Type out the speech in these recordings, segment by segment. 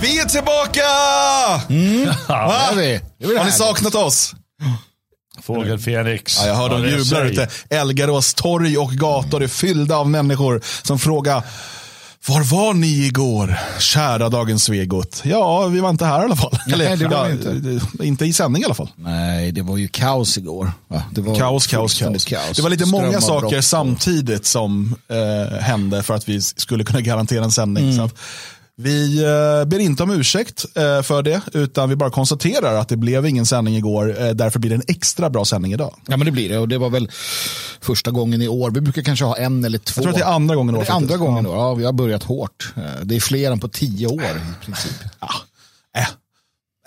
Vi är tillbaka! Ja, det är vi. Det är Har ni saknat oss? Fågel Fenix. Ja, jag hör dem säger. ute. Elgarås torg och gator är fyllda av människor som frågar var var ni igår, kära dagens Svegot? Ja, vi var inte här i alla fall. Nej, det var ja, inte. eh, inte i sändning i alla fall. Nej, det var ju kaos igår. Det var Kaos, kaos, fullständigt kaos. Det var lite många saker samtidigt som eh, hände för att vi skulle kunna garantera en sändning. Mm. Så att vi eh, ber inte om ursäkt eh, för det, utan vi bara konstaterar att det blev ingen sändning igår. Eh, därför blir det en extra bra sändning idag. Ja, men det blir det. Och det var väl första gången i år. Vi brukar kanske ha en eller två. Jag tror att det är andra gången i år. Det är andra gången då. Ja, vi har börjat hårt. Det är fler än på tio år i princip. Ja. Äh.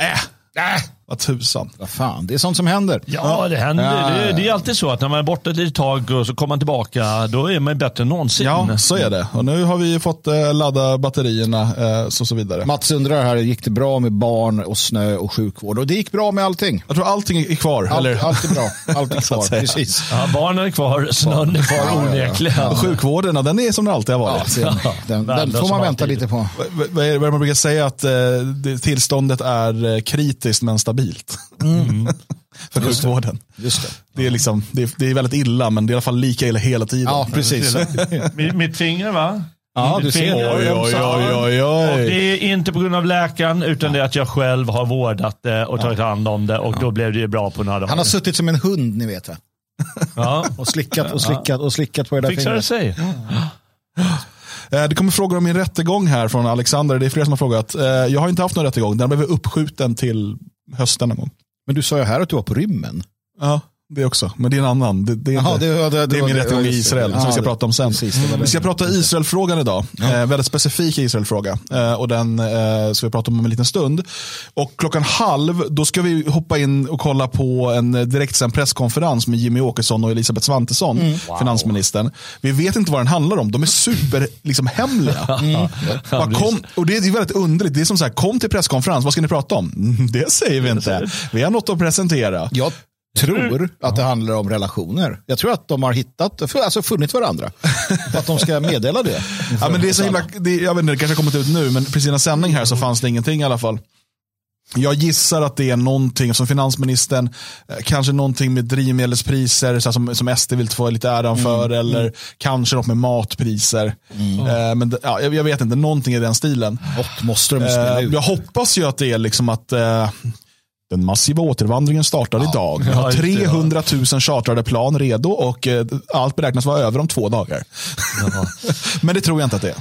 Äh. Äh. Vad tusan. Vad fan, det är sånt som händer. Ja, det händer. Ja, Det, det är alltid så att när man är borta ett litet tag och så kommer man tillbaka, då är man bättre än någonsin. Ja, så är det. Och nu har vi fått eh, ladda batterierna eh, så, så vidare. Mats undrar här, gick det bra med barn och snö och sjukvård? Och det gick bra med allting. Jag tror allting är kvar. Allt, eller? allt är bra. Allt är kvar. Precis. Ja, barnen är kvar, snön är kvar Ja, ja, ja. onekligen. Och Sjukvården, den är som den alltid har Ja, varit. den, den, den får man vänta alltid. lite på. Vad- är det man brukar säga att eh, det, tillståndet är eh, kritiskt men stabilt. För sjukvården. Just det. Det är, liksom, det, är, det är väldigt illa men det är i alla fall lika illa hela tiden. Ja, precis. Mitt, mitt finger va? Ja, du ser. Oj, oj, oj, oj, det är inte på grund av läkaren utan det är att jag själv har vårdat det och tagit hand om det och då blev det ju bra på några dagar. Han har suttit som en hund, ni vet. Va? ja. Och slickat och slickat och slickat på det där Fixar det fingret. sig. Eh, Det kommer frågor om min rättegång här från Alexander. Det är flera som har frågat. Eh, Jag har inte haft någon rättegång. Den blev uppskjuten till hösten någon gång. Men du sa ju här att du var på rymmen. Ja, det också. Men det är en annan. Det, det är, Jaha, inte, det- det, det- det är min rättegång ja, i. Israel som Ja, vi ska prata om sen. precis, vi ska prata Israel-frågan idag. Eh, väldigt specifik Israel-fråga. Eh, och den eh, ska vi prata om om en liten stund. Och klockan halv, då ska vi hoppa in och kolla på en eh, direktsänd presskonferens med Jimmy Åkesson och Elisabeth Svantesson, Mm. finansministern. Vi vet inte vad den handlar om. De är super liksom, hemliga. Bara kom, och det är väldigt underligt. Det är som så här, kom till presskonferens, vad ska ni prata om? Mm, Det säger vi inte. Vi har något att presentera. Jag tror att det handlar om relationer. Jag tror att de har hittat, alltså funnit varandra. att de ska meddela det. Ja, men det är så himla, det, jag vet inte, det kanske har kommit ut nu, men precis innan sändning här så fanns det ingenting i alla fall. Jag gissar att det är någonting som finansministern, eh, kanske någonting med drivmedelspriser så som, som SD vill få lite äran för, eller kanske något med matpriser. Eh, men ja, jag, jag vet inte, någonting i den stilen. Något måste de Eh, jag hoppas ju att det är liksom att eh, den massiva återvandringen startar idag. Vi Ja, har just det, ja. 300 000 chartrade plan redo och eh, allt beräknas vara över om två dagar. Men det tror jag inte att det är.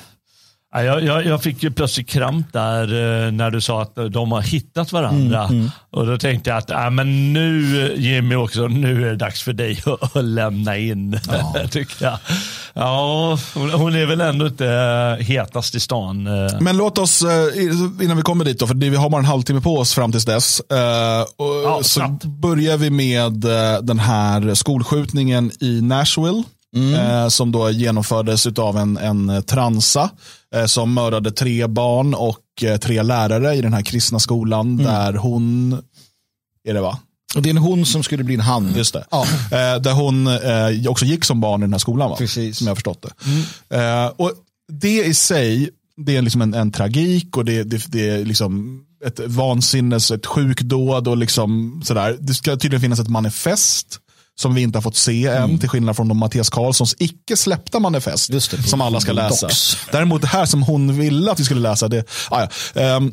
Ja, Jag, jag, jag fick ju plötsligt kramp där eh, när du sa att de har hittat varandra. Och då tänkte jag att äh, men nu Jimmy också, nu är det dags för dig att, att lämna in. tycker jag. Ja, hon, hon är väl ändå inte eh, hetast i stan. eh. Men låt oss, innan vi kommer dit då, för vi har bara en halvtimme på oss fram tills dess. och Ja, så snabbt. börjar vi med den här skolskjutningen i Nashville. eh, Som då genomfördes av en, en transa som mördade tre barn och eh, tre lärare i den här kristna skolan där hon, är det va? Och det är en hon som skulle bli en han. Just det. Ja. Eh, där hon eh, också gick som barn i den här skolan. Va? Precis. Som jag har förstått det. Eh, och det i sig, det är liksom en, en tragik och det, det, det är liksom ett vansinnes, ett sjukdåd och liksom sådär. Det ska tydligen finnas ett manifest som vi inte har fått se än, till skillnad från de Mattias Karlssons icke släppta manifest det, som alla ska läsa. Docs. Däremot det här som hon ville att vi skulle läsa, det, ah, ja. Ehm,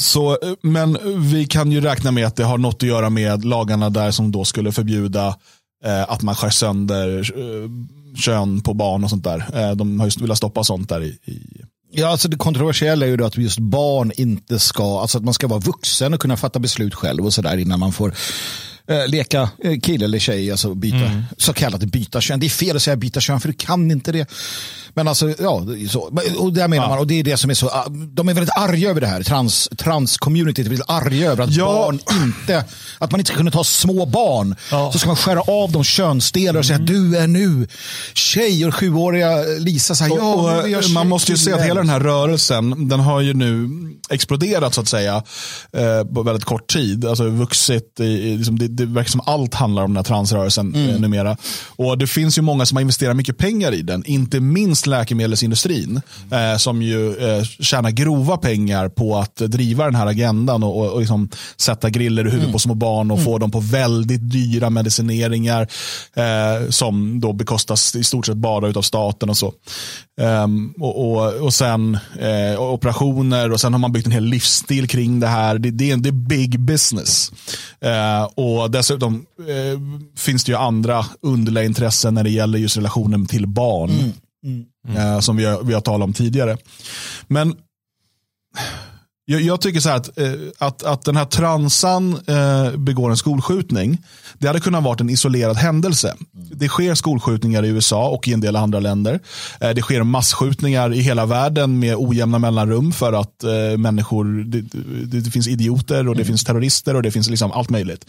så, men vi kan ju räkna med att det har något att göra med lagarna där som då skulle förbjuda eh, att man skär sönder eh, kön på barn och sånt där. Eh, de har just velat stoppa sånt där i, i Ja, alltså det kontroversiella är ju då att just barn inte ska, alltså att man ska vara vuxen och kunna fatta beslut själv och sådär innan man får eh, leka eh, kille eller tjej, alltså byta, så kallat byta kön. Det är fel att säga byta kön för du kan inte det. Men alltså, ja, så. Och där menar man, och det är det som är så, ah, de är väldigt arga över det här, trans, trans-communityt är väldigt arga över att Ja. barn inte, att man inte ska kunna ta små barn, så ska man skära av dem könsdelar och säga du är nu tjej och sjuåriga Lisa säger ja, och, och, man måste ju se att kille." hela den här rörelsen, den har ju nu exploderat så att säga eh, på väldigt kort tid. Alltså vuxit, i, liksom, det, det verkar som allt handlar om den här transrörelsen mm. numera. Och det finns ju många som har investerat mycket pengar i den, inte minst läkemedelsindustrin eh, som ju eh, tjänar grova pengar på att driva den här agendan och, och, och liksom sätta griller i huvudet mm. på små barn och mm. få dem på väldigt dyra medicineringar eh, som då bekostas i stort sett bara av staten och så. Um, och, och, och sen eh, operationer och sen har man byggt en hel livsstil kring det här. Det, det, det är big business. Uh, och dessutom uh, finns det ju andra underliga intressen när det gäller just relationen till barn. Mm. Mm. Uh, som vi har, vi har talat om tidigare. Men jag, jag, tycker så här att, eh, att, att den här transan eh, begår en skolskjutning. Det hade kunnat vara en isolerad händelse. Det sker skolskjutningar i USA och i en del andra länder. Eh, det sker massskjutningar i hela världen med ojämna mellanrum för att människor, det, det, det, finns idioter och det mm. finns terrorister och det finns liksom allt möjligt.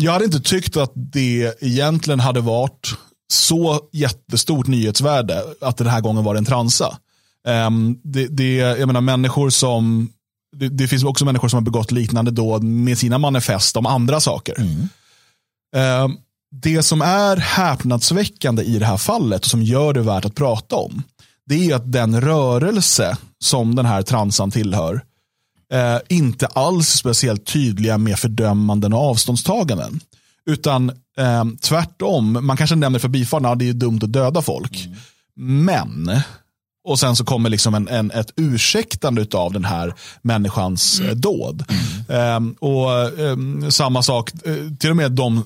Jag hade inte tyckt att det egentligen hade varit så jättestort nyhetsvärde att den här gången var en transa. Um, det, det, jag menar, människor som, det, det, finns också människor som har begått liknande dåd med sina manifest om andra saker. Mm. Um, det som är häpnadsväckande i det här fallet och som gör det värt att prata om, det är att den rörelse som den här transan tillhör eh, inte alls speciellt tydliga med fördömanden och avståndstaganden. Utan eh, tvärtom, man kanske nämner förbifarten, ja, det är dumt att döda folk. Mm. Men och sen så kommer liksom en, en, ett ursäktande av den här människans mm. dåd. Mm. Um, och um, samma sak, uh, till och med de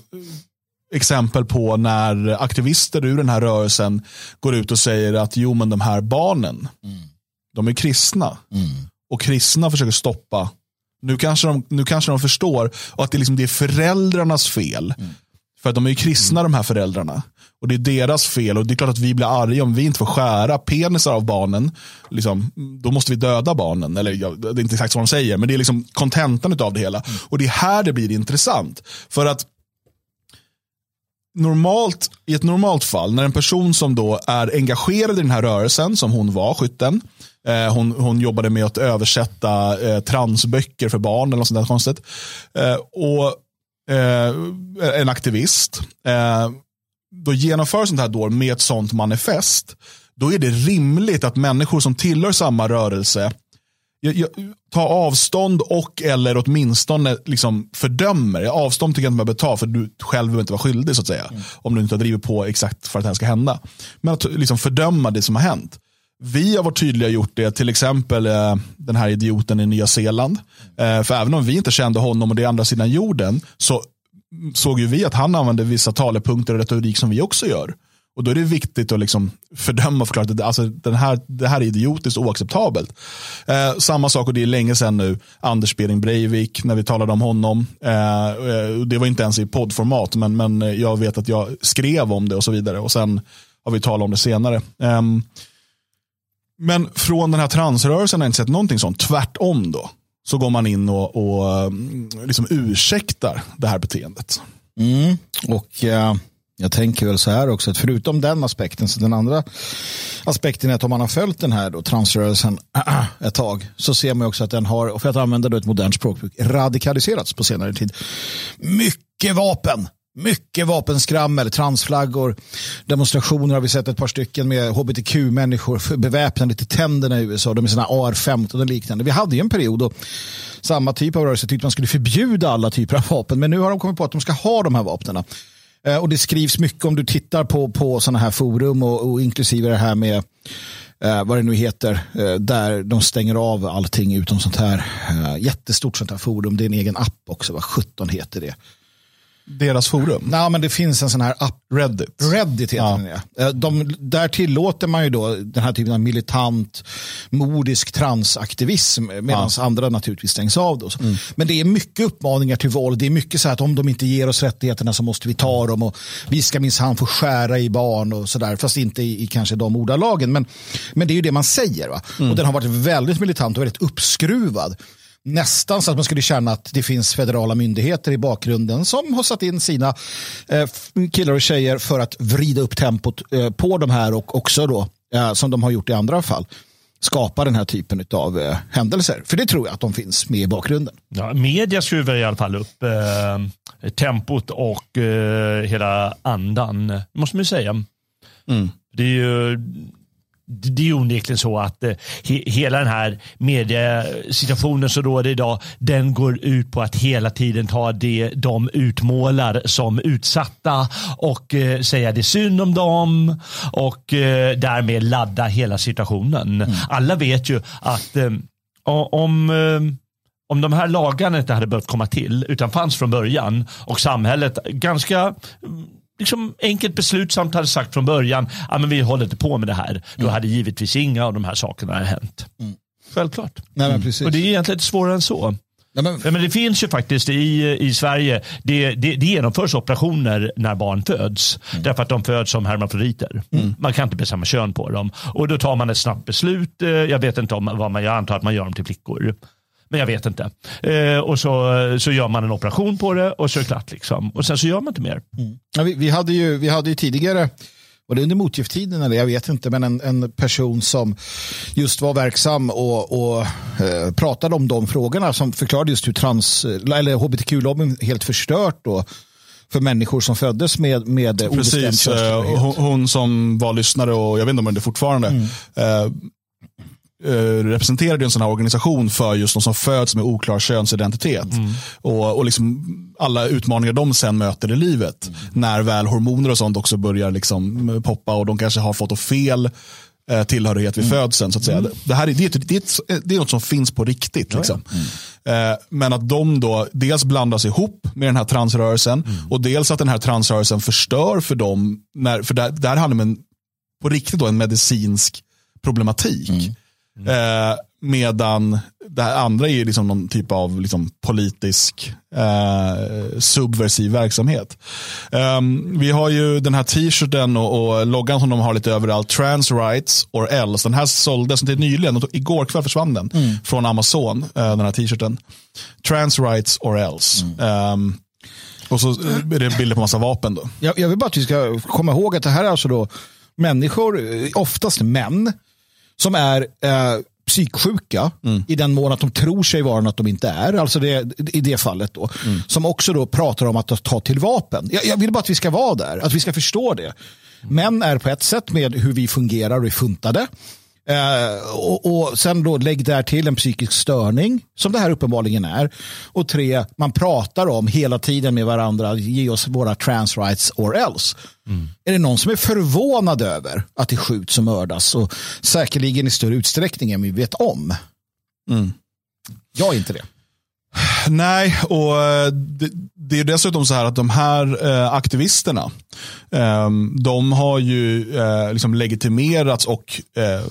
exempel på när aktivister ur den här rörelsen går ut och säger att jo men de här barnen, mm. de är kristna. Mm. Och kristna försöker stoppa, nu kanske de, nu kanske de förstår och att det, liksom, det är föräldrarnas fel. Mm. För de är ju kristna de här föräldrarna. Och det är deras fel och det är klart att vi blir arga om vi inte får skära penisar av barnen. Liksom, då måste vi döda barnen. Eller ja, det är inte exakt vad de säger, men det är liksom kontentan av det hela. Mm. Och det är här det blir intressant. För att normalt, i ett normalt fall, när en person som då är engagerad i den här rörelsen, som hon var, skytten, eh, hon, hon jobbade med att översätta eh, transböcker för barn eller något sånt där konstigt. Eh, och eh, en aktivist, eh, då genomför sånt här dåd med ett sånt manifest, då är det rimligt att människor som tillhör samma rörelse tar avstånd och eller åtminstone liksom fördömer. Avstånd tycker jag inte man bör ta för du själv behöver inte vara skyldig så att säga. Mm. Om du inte har drivit på exakt för att det här ska hända. Men att liksom fördöma det som har hänt. Vi har varit tydliga och gjort det, till exempel eh, den här idioten i Nya Zeeland. Eh, för även om vi inte kände honom och det är andra sidan jorden så såg ju vi att han använde vissa talepunkter och retorik som vi också gör. Och då är det viktigt att liksom fördöma och förklara att det, alltså, den här, det här är idiotiskt och oacceptabelt. Eh, samma sak, och det är länge sedan nu, Anders Bering Breivik, när vi talade om honom. Eh, eh det var inte ens i poddformat, men, men jag vet att jag skrev om det och så vidare. Och sen har vi talat om det senare. Eh, men från den här transrörelsen har jag inte sett någonting sånt. Tvärtom då så går man in och, och mm, liksom ursäktar det här beteendet. Mm. Och eh, jag tänker väl så här också, att förutom den aspekten, så den andra aspekten är att om man har följt den här då, transrörelsen ett tag, så ser man också att den har, för att använda då ett modernt språkbruk, radikaliserats på senare tid. Mycket vapen mycket vapenskrammel, transflaggor, demonstrationer har vi sett ett par stycken med hbtq-människor beväpnade till tänderna i USA. De är sina AR-15 och liknande. Vi hade ju en period då samma typ av rörelse tyckte man skulle förbjuda alla typer av vapen. Men nu har de kommit på att de ska ha de här vapnen. Eh, och det skrivs mycket om du tittar på, på sådana här forum och, och inklusive det här med eh, vad det nu heter, eh, där de stänger av allting utom sånt här eh, jättestort sånt här forum. Det är en egen app också, vad 17 heter det? Deras forum? Nej, men det finns en sån här app. Reddit. Reddit heter ja. den. Eh, de, där tillåter man ju då den här typen av militant, modisk transaktivism medan ja. andra naturligtvis stängs av. Då. Mm. Men det är mycket uppmaningar till våld. Det är mycket så att om de inte ger oss rättigheterna så måste vi ta dem och vi ska minsann få skära i barn och sådär. Fast inte i, i, kanske de ordalagen. Men, men det är ju det man säger. Va? Mm. Och den har varit väldigt militant och väldigt uppskruvad nästan så att man skulle känna att det finns federala myndigheter i bakgrunden som har satt in sina eh, killar och tjejer för att vrida upp tempot eh, på de här och också då, eh, som de har gjort i andra fall, skapar den här typen av eh, händelser. För det tror jag att de finns med i bakgrunden. Ja, media skruvar i alla fall upp eh, tempot och eh, hela andan, måste man ju säga. Mm. Det är ju det är onekligen så att eh, he, hela den här mediesituationen som råder idag, den går ut på att hela tiden ta det de utmålar som utsatta och eh, säga det är synd om dem och eh, därmed ladda hela situationen. Mm. Alla vet ju att eh, om om de här lagarna inte hade behövt komma till utan fanns från början och samhället ganska liksom enkelt beslutsamt hade sagt från början att vi håller inte på med det här. Då mm. hade givetvis inga av de här sakerna hänt. Mm. Självklart. Nej, men precis. Och det är egentligen inte svårare än så. Nej, men... men... det finns ju faktiskt i, i Sverige, det, det, det genomförs operationer när barn föds. Mm. Därför att de föds som hermafroditer. Mm. Man kan inte bestämma kön på dem. Och då tar man ett snabbt beslut. Eh, jag vet inte om vad man, jag antar att man gör dem till flickor. Men jag vet inte. Eh, och så, så gör man en operation på det och så är det klart. Liksom. Och sen så gör man inte mer. Mm. Ja, vi, vi, hade ju, vi hade ju tidigare, och det under motgifttiden eller jag vet inte, men en, en person som just var verksam och, och eh, pratade om de frågorna som förklarade just hur trans, eller hbtq-lobbyn helt förstört och för människor som föddes med, med Precis, eh, hon, hon, som var lyssnare och jag vet inte om det är fortfarande, mm. Eh, representerade en sån här organisation för just de som föds med oklar könsidentitet. Mm. Och, och liksom alla utmaningar de sen möter i livet. Mm. När väl hormoner och sånt också börjar liksom poppa och de kanske har fått fel eh, tillhörighet vid mm. födseln. Så att säga. Mm. Det, här är, det, är, det, är, det är något som finns på riktigt. Liksom. Mm. Eh, men att de då dels blandas ihop med den här transrörelsen mm. och dels att den här transrörelsen förstör för dem. När, för där, där handlar det om en, på riktigt då, en medicinsk problematik. Mm. Eh, medan det här andra är liksom någon typ av liksom politisk eh, subversiv verksamhet. Um, vi har ju den här t-shirten och, och, loggan som de har lite överallt. Trans rights or else. Den här såldes till nyligen. Och igår kväll försvann den mm. från Amazon. Uh, den här t-shirten. Trans rights or else. Mm. Um, och så är det bilder på massa vapen. Då. Jag, jag vill bara att vi ska komma ihåg att det här är alltså då människor, oftast män, som är eh, psyksjuka mm. i den mån att de tror sig vara något de inte är. Alltså det, i det fallet då. Mm. Som också då pratar om att ta till vapen. Jag, jag, vill bara att vi ska vara där, att vi ska förstå det. Män är på ett sätt med hur vi fungerar och är funtade. Eh, och, och, sen då lägg där till en psykisk störning som det här uppenbarligen är. Och tre, man pratar om hela tiden med varandra, ge oss våra trans rights or else. Mm. Är det någon som är förvånad över att det skjuts och mördas och säkerligen i större utsträckning än vi vet om? Mm. Jag är inte det. Nej, och eh, det, det, är dessutom så här att de här eh, aktivisterna, de har ju eh, liksom legitimerats och eh,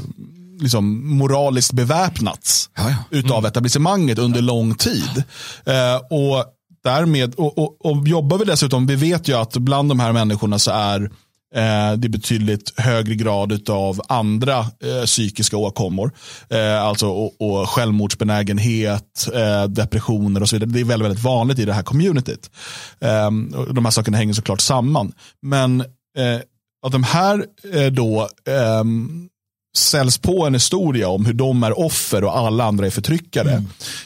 liksom moraliskt beväpnats ja, ja. mm. utav etablissemanget under lång tid. Eh, och därmed, och, och, och jobbar vi dessutom, vi vet ju att bland de här människorna så är Eh, det är betydligt högre grad av andra eh, psykiska åkommor. Eh, alltså och, och självmordsbenägenhet, eh, depressioner och så vidare. Det är väldigt, väldigt vanligt i det här communityt. Eh, de här sakerna hänger såklart samman. Men eh, att de här eh, då ehm, säljs på en historia om hur de är offer och alla andra är förtryckare.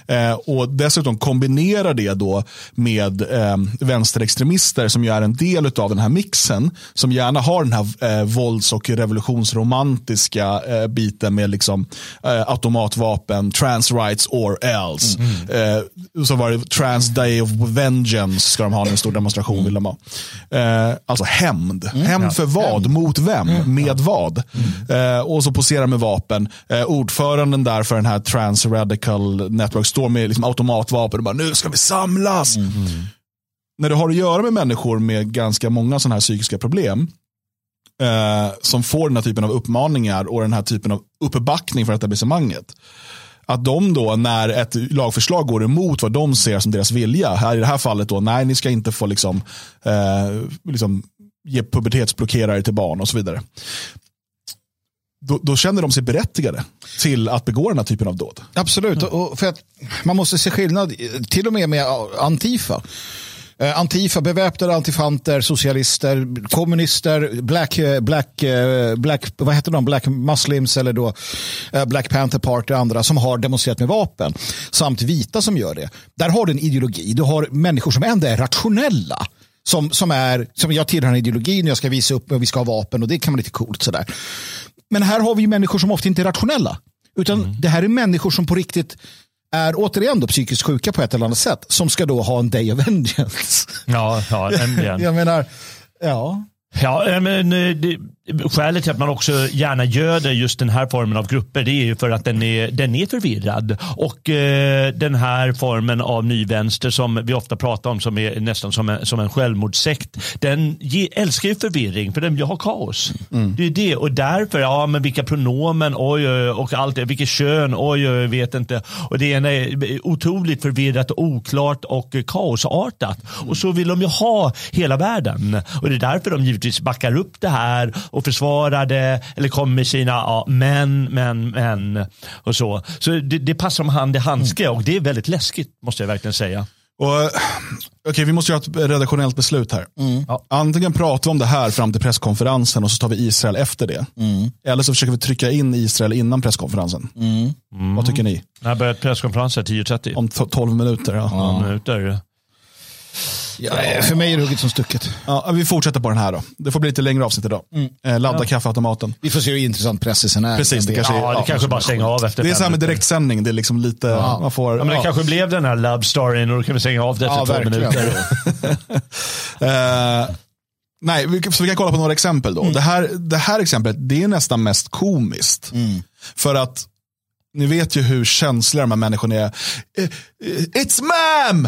Mm. Eh, och dessutom kombinera det då med eh, vänsterextremister som ju är en del av den här mixen. Som gärna har den här eh, vålds och revolutionsromantiska eh, biten med liksom, eh, automatvapen, trans rights or else. Mm. Eh, så var det trans day of vengeance ska de ha en stor demonstration. Mm. Vill de ha. Eh, alltså hämnd. Mm. Hämnd för vad? Mot vem? Mm. Med vad? Mm. Och så poserar med vapen. Eh, ordföranden där för den här Trans Radical Network står med liksom automatvapen och bara nu ska vi samlas. Mm. När du har att göra med människor med ganska många sådana här psykiska problem eh, som får den här typen av uppmaningar och den här typen av uppbackning för etablissemanget. Att de då, när ett lagförslag går emot vad de ser som deras vilja, här i det här fallet då, nej ni ska inte få liksom, eh, liksom ge pubertetsblockerare till barn och så vidare då, då, känner de sig berättigade till att begå den här typen av dåd. Absolut, mm. och för att man måste se skillnad, till och med med Antifa. Eh, Antifa, beväpnade antifanter, socialister, kommunister, black, eh, black, eh, black, vad heter de, black muslims eller då Black Panther Party och andra som har demonstrerat med vapen. Samt vita som gör det. Där har du en ideologi. Du har människor som ändå är rationella. Som, som, är, som jag tillhör en ideologin och jag ska visa upp och vi ska ha vapen och det kan vara lite coolt sådär. Men här har vi människor som ofta inte är rationella. Utan det här är människor som på riktigt är återigen då psykiskt sjuka på ett eller annat sätt. Som ska då ha en day of vengeance. Ja, ja. Jag menar, ja. Ja, eh, men eh, det, skälet till att man också gärna göder just den här formen av grupper det är ju för att den är, den är förvirrad. Och eh, den här formen av nyvänster som vi ofta pratar om som är nästan som en, som en självmordssekt. Den ge, älskar ju förvirring för den vill ha kaos. Mm. Det är det och därför, ja men vilka pronomen, oj, oj och allt det, vilket kön, oj, oj, vet inte. Och det ena är otroligt förvirrat, oklart och kaosartat. Och så vill de ju ha hela världen. Och det är därför de givetvis backar upp det här och försvarar det eller kommer med sina ja, men, men, men och så. Så det, det passar dem hand i handske och det är väldigt läskigt måste jag verkligen säga. Och, eh, okay, vi måste göra ett redaktionellt beslut här. Ja. Antingen pratar vi om det här fram till presskonferensen och så tar vi Israel efter det. Eller så försöker vi trycka in Israel innan presskonferensen. Vad tycker ni? När börjar presskonferensen 10.30? Om to- 12 minuter. Ja. Om minuter. Ja, för mig är det hugget som stucket. Ja, vi fortsätter på den här då. Det får bli lite längre avsnitt idag. Eh, ladda kaffeautomaten. Vi får se hur intressant pressen är. Precis, det kanske- Ja, det Ja, kanske bara stänga av efter Det är fem så här med minuter. direktsändning. Det är liksom lite, man får... Ja, men det ja. kanske blev den här love storyn och då kan vi stänga av det efter Ja, två verkligen. minuter. Eh, nej, vi, så vi kan kolla på några exempel då. Mm. Det, här, det här exemplet, det är nästan mest komiskt. Mm. För att ni vet ju hur känsliga de här människorna är. Eh, eh, It's ma'am!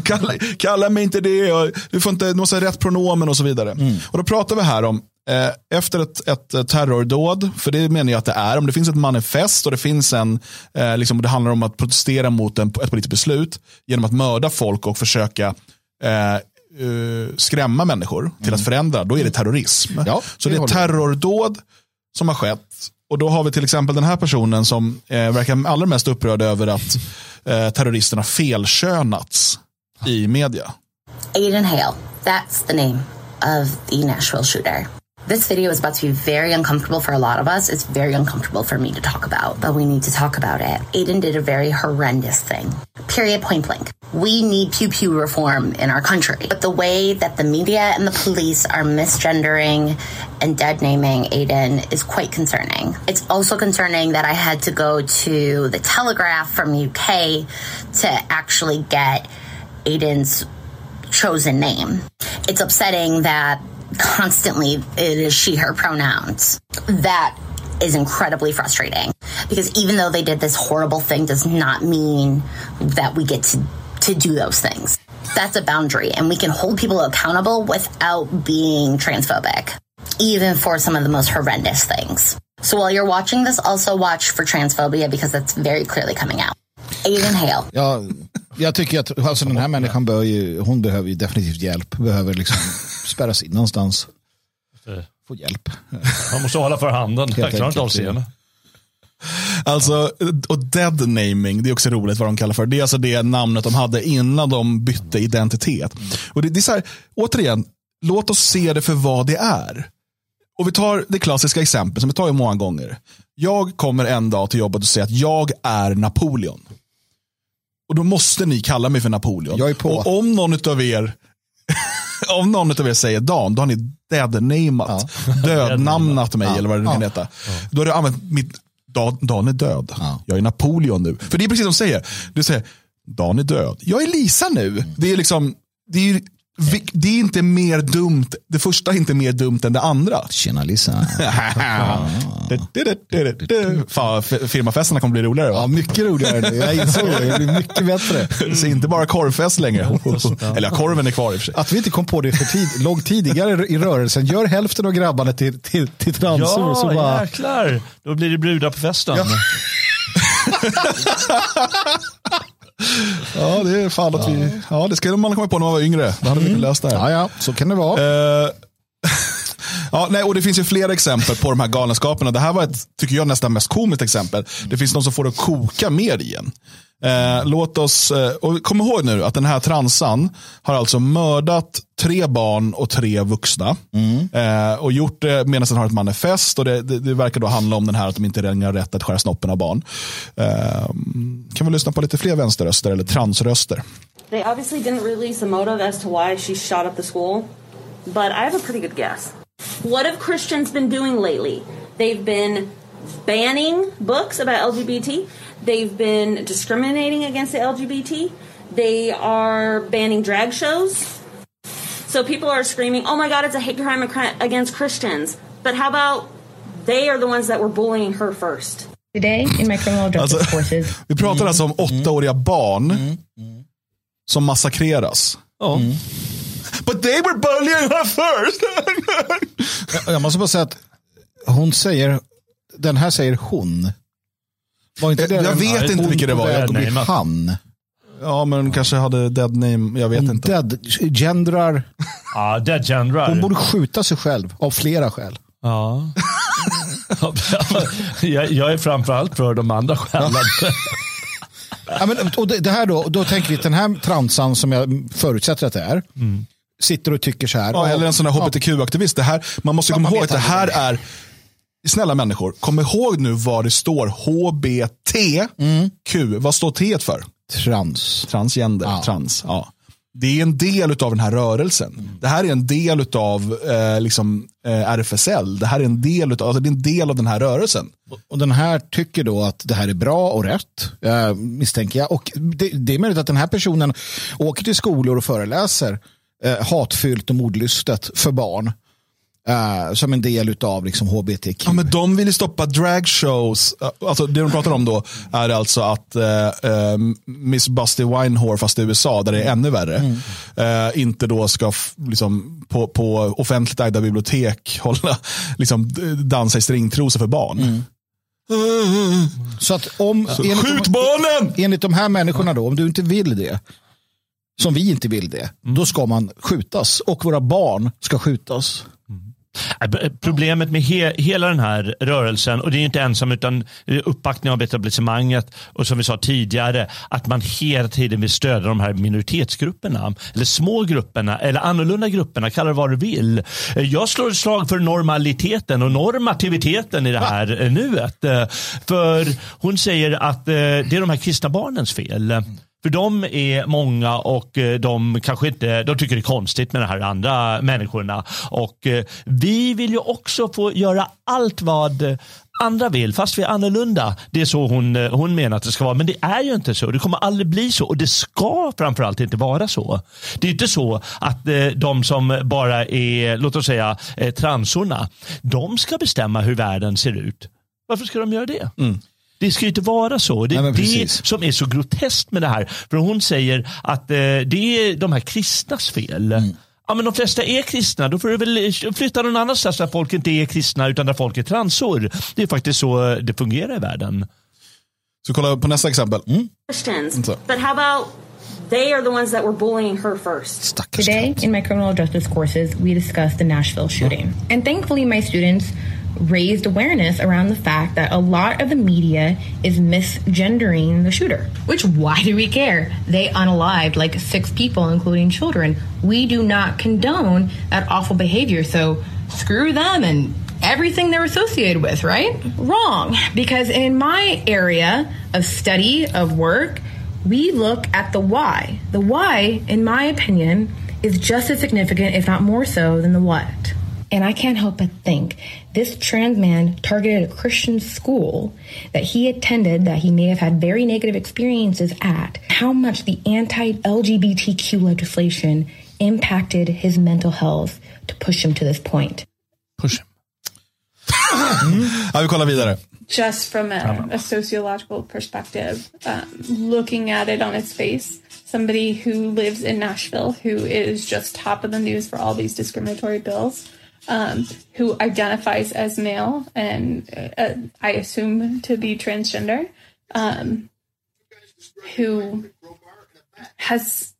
Kalla, kalla mig inte det. Och du, får inte, du måste ha rätt pronomen och så vidare. Mm. Och då pratar vi här om eh, efter ett, ett terrordåd, för det menar jag att det är, om det finns ett manifest och det finns en, eh, liksom, det handlar om att protestera mot en, ett politiskt beslut genom att mörda folk och försöka eh, eh, skrämma människor till att förändra, då är det terrorism. Ja, så det det är terrordåd som har skett. Och då har vi till exempel den här personen som eh, verkar allra mest upprörd över att eh, terroristerna felkönats i media. Aiden Hale, that's the name of the Nashville shooter. This video is about to be very uncomfortable for a lot of us. It's very uncomfortable for me to talk about, but we need to talk about it. Aiden did a very horrendous thing. Period, point blank. We need pew pew reform in our country. But the way that the media and the police are misgendering and dead naming Aiden is quite concerning. It's also concerning that I had to go to the Telegraph from UK to actually get Aiden's chosen name. It's upsetting that constantly it is she, her pronouns. That is incredibly frustrating because even though they did this horrible thing does not mean that we get to, to do those things. That's a boundary and we can hold people accountable without being transphobic, even for some of the most horrendous things. So while you're watching this, also watch for transphobia because that's very clearly coming out. Aiden Hale. Ja, jag tycker att alltså, den här människan bör ju, hon behöver ju definitivt hjälp. Behöver liksom spärras in någonstans. Få hjälp. Man måste hålla för handen. Jag klarar inte av scenen. Alltså, och dead naming, det är också roligt vad de kallar för. Det är alltså det namnet de hade innan de bytte identitet. Och det, det är så här, återigen, låt oss se det för vad det är. Och vi tar det klassiska exemplet som vi tar ju många gånger. Jag kommer en dag till jobbet och säger att jag är Napoleon. Och då måste ni kalla mig för Napoleon. Jag är på. Och om någon av er om någon av er säger Dan, då har ni dead-namat, dödnamnat mig eller vad det nu kan heta. Då har du använt mitt, Dan, Dan är död. Ja. Jag är Napoleon nu. För det är precis som de säger. Du säger, Dan är död. Jag är Lisa nu. Det är liksom, det är, det är inte mer dumt, det första är inte mer dumt än det andra. Tjena Lisa. Fan, firmafesterna kommer bli roligare va? Ja, mycket roligare nu. Jag insåg det. Det blir mycket bättre. Så inte bara korvfest längre. Eller ja, korven är kvar i och för sig. Att vi inte kom på det för tid, långt tidigare i rörelsen. Gör hälften av grabbarna till, till, till transor. och så Ja, bara, jäklar. Då blir det brudar på festen. Ja, det är fan att vi, ja det skulle man komma på när man var yngre. Då hade vi löst det här. ja, ja, så kan det vara. Eh, Ja, nej, och det finns ju flera exempel på de här galenskaperna. Det här var ett, tycker jag, nästan mest komiskt exempel. Det finns någon som får det att koka mer igen. Eh, låt oss, eh, och kom ihåg nu att den här transan har alltså mördat tre barn och tre vuxna. Eh, och gjort det medan den har ett manifest. Och det, det, det verkar då handla om den här att de inte längre har rätt att skära snoppen av barn. Eh, kan vi lyssna på lite fler vänsterröster eller transröster. They obviously didn't release a motive as to why she shot up the school, but I have a pretty good guess. What have Christians been doing lately? They've been banning books about LGBT. They've been discriminating against the LGBT. They are banning drag shows. So people are screaming, oh my God, it's a hate crime against Christians. But how about they are the ones that were bullying her first? Today in my criminal justice Alltså, courses, vi pratar alltså om mm. åttaåriga barn mm. som massakreras. Ja. Mm. But they were bullying her first! Jag måste bara säga att hon säger, den här säger hon. Var inte det Jag en- vet inte hon vilken det var. Jag kommer- han. ja, men kanske hade dead name. Jag vet Hon inte. dead, gendrar. Ja, Dead General. Hon borde skjuta sig själv av flera skäl. Ja. jag, jag är framförallt för de andra skälen. Ja, men, och det, det här då, då tänker vi att den här transan som jag förutsätter att det är, sitter och tycker så här. Ja, eller en sån här hbtq-aktivist. Det här, man måste Ja, komma man ihåg att det här aldrig. är, snälla människor, kom ihåg nu vad det står HBTQ. Vad står T för? Trans. Transgender, Ja. trans. Ja. Det är en del av den här rörelsen. Det här är en del av eh, liksom, eh, RFSL. Det här är en del, utav, alltså, det är en del av den här rörelsen. Och den här tycker då att det här är bra och rätt, eh, misstänker jag. Och det, det är möjligt att den här personen åker till skolor och föreläser eh, hatfyllt och mordlystet för barn. Eh, som en del av liksom, HBTQ. Ja, men de vill ju stoppa dragshows. Alltså, det de pratar om då är alltså att eh, eh, Miss Busty Winehore, fast i USA, där det är ännu värre, eh, inte då ska liksom, på, på offentligt ägda bibliotek hålla, liksom, dansa i stringtrosor för barn. Så att om, enligt, Skjut barnen! enligt de här människorna då, om du inte vill det, som vi inte vill det, då ska man skjutas. Och våra barn ska skjutas. B- Problemet med he hela den här rörelsen, och det är inte ensam utan uppbackning av etablissemanget och som vi sa tidigare, att man hela tiden vill stödja de här minoritetsgrupperna, eller små grupperna, eller annorlunda grupperna, kalla det vad du vill. Eh, Jag slår ett slag för normaliteten och normativiteten i det här eh, nuet. Eh, För hon säger att det är de här kristna barnens fel. För de är många och eh, de kanske inte, de tycker det är konstigt med de här andra människorna. Och eh, vi vill ju också få göra allt vad andra vill, fast vi är annorlunda. Det är så hon, eh, hon menar att det ska vara, men det är ju inte så. Det kommer aldrig bli så och det ska framförallt inte vara så. Det är inte så att eh, de som bara är, låt oss säga, eh, transorna, de ska bestämma hur världen ser ut. Varför ska de göra det? Mm. Det ska ju inte vara så. Det är Nej, det som är så groteskt med det här. För hon säger att eh, det är de här kristnas fel. Mm. Ja, men de flesta är kristna. Då får du väl flytta någon annanstans där folk inte är kristna utan där folk är transor. Det är faktiskt så det fungerar i världen. Så kolla på nästa exempel. Christians. So- But how about they are the ones that were bullying her first? Stackars Today, in my criminal justice courses, we discussed the Nashville shooting. And thankfully, my students raised awareness around the fact that a lot of the media is misgendering the shooter. Which, why do we care? They unalived like six people, including children. We do not condone that awful behavior, so screw them and everything they're associated with, right? Wrong. Because in my area of study, of work, we look at the why. The why, in my opinion, is just as significant, if not more so, than the what. And I can't help but think this trans man targeted a Christian school that he attended that he may have had very negative experiences at. How much the anti LGBTQ legislation impacted his mental health to push him to this point. Push. Ja, vi kollar vidare. just from a, a sociological perspective, um, looking at it on its face, somebody who lives in Nashville, who is just top of the news for all these discriminatory bills, um, who identifies as male and uh, I assume to be transgender, um, who has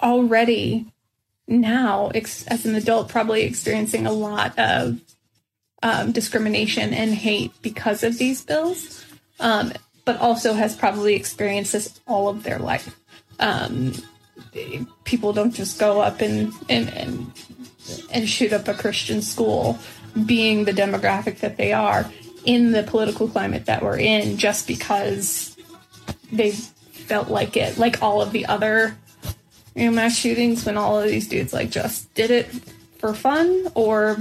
already now, ex- as an adult, probably experiencing a lot of um, discrimination and hate because of these bills, um, but also has probably experienced this all of their life. Um, people don't just go up and, and, and, and shoot up a Christian school being the demographic that they are in the political climate that we're in just because they felt like it, like all of the other you know, mass shootings when all of these dudes like just did it for fun or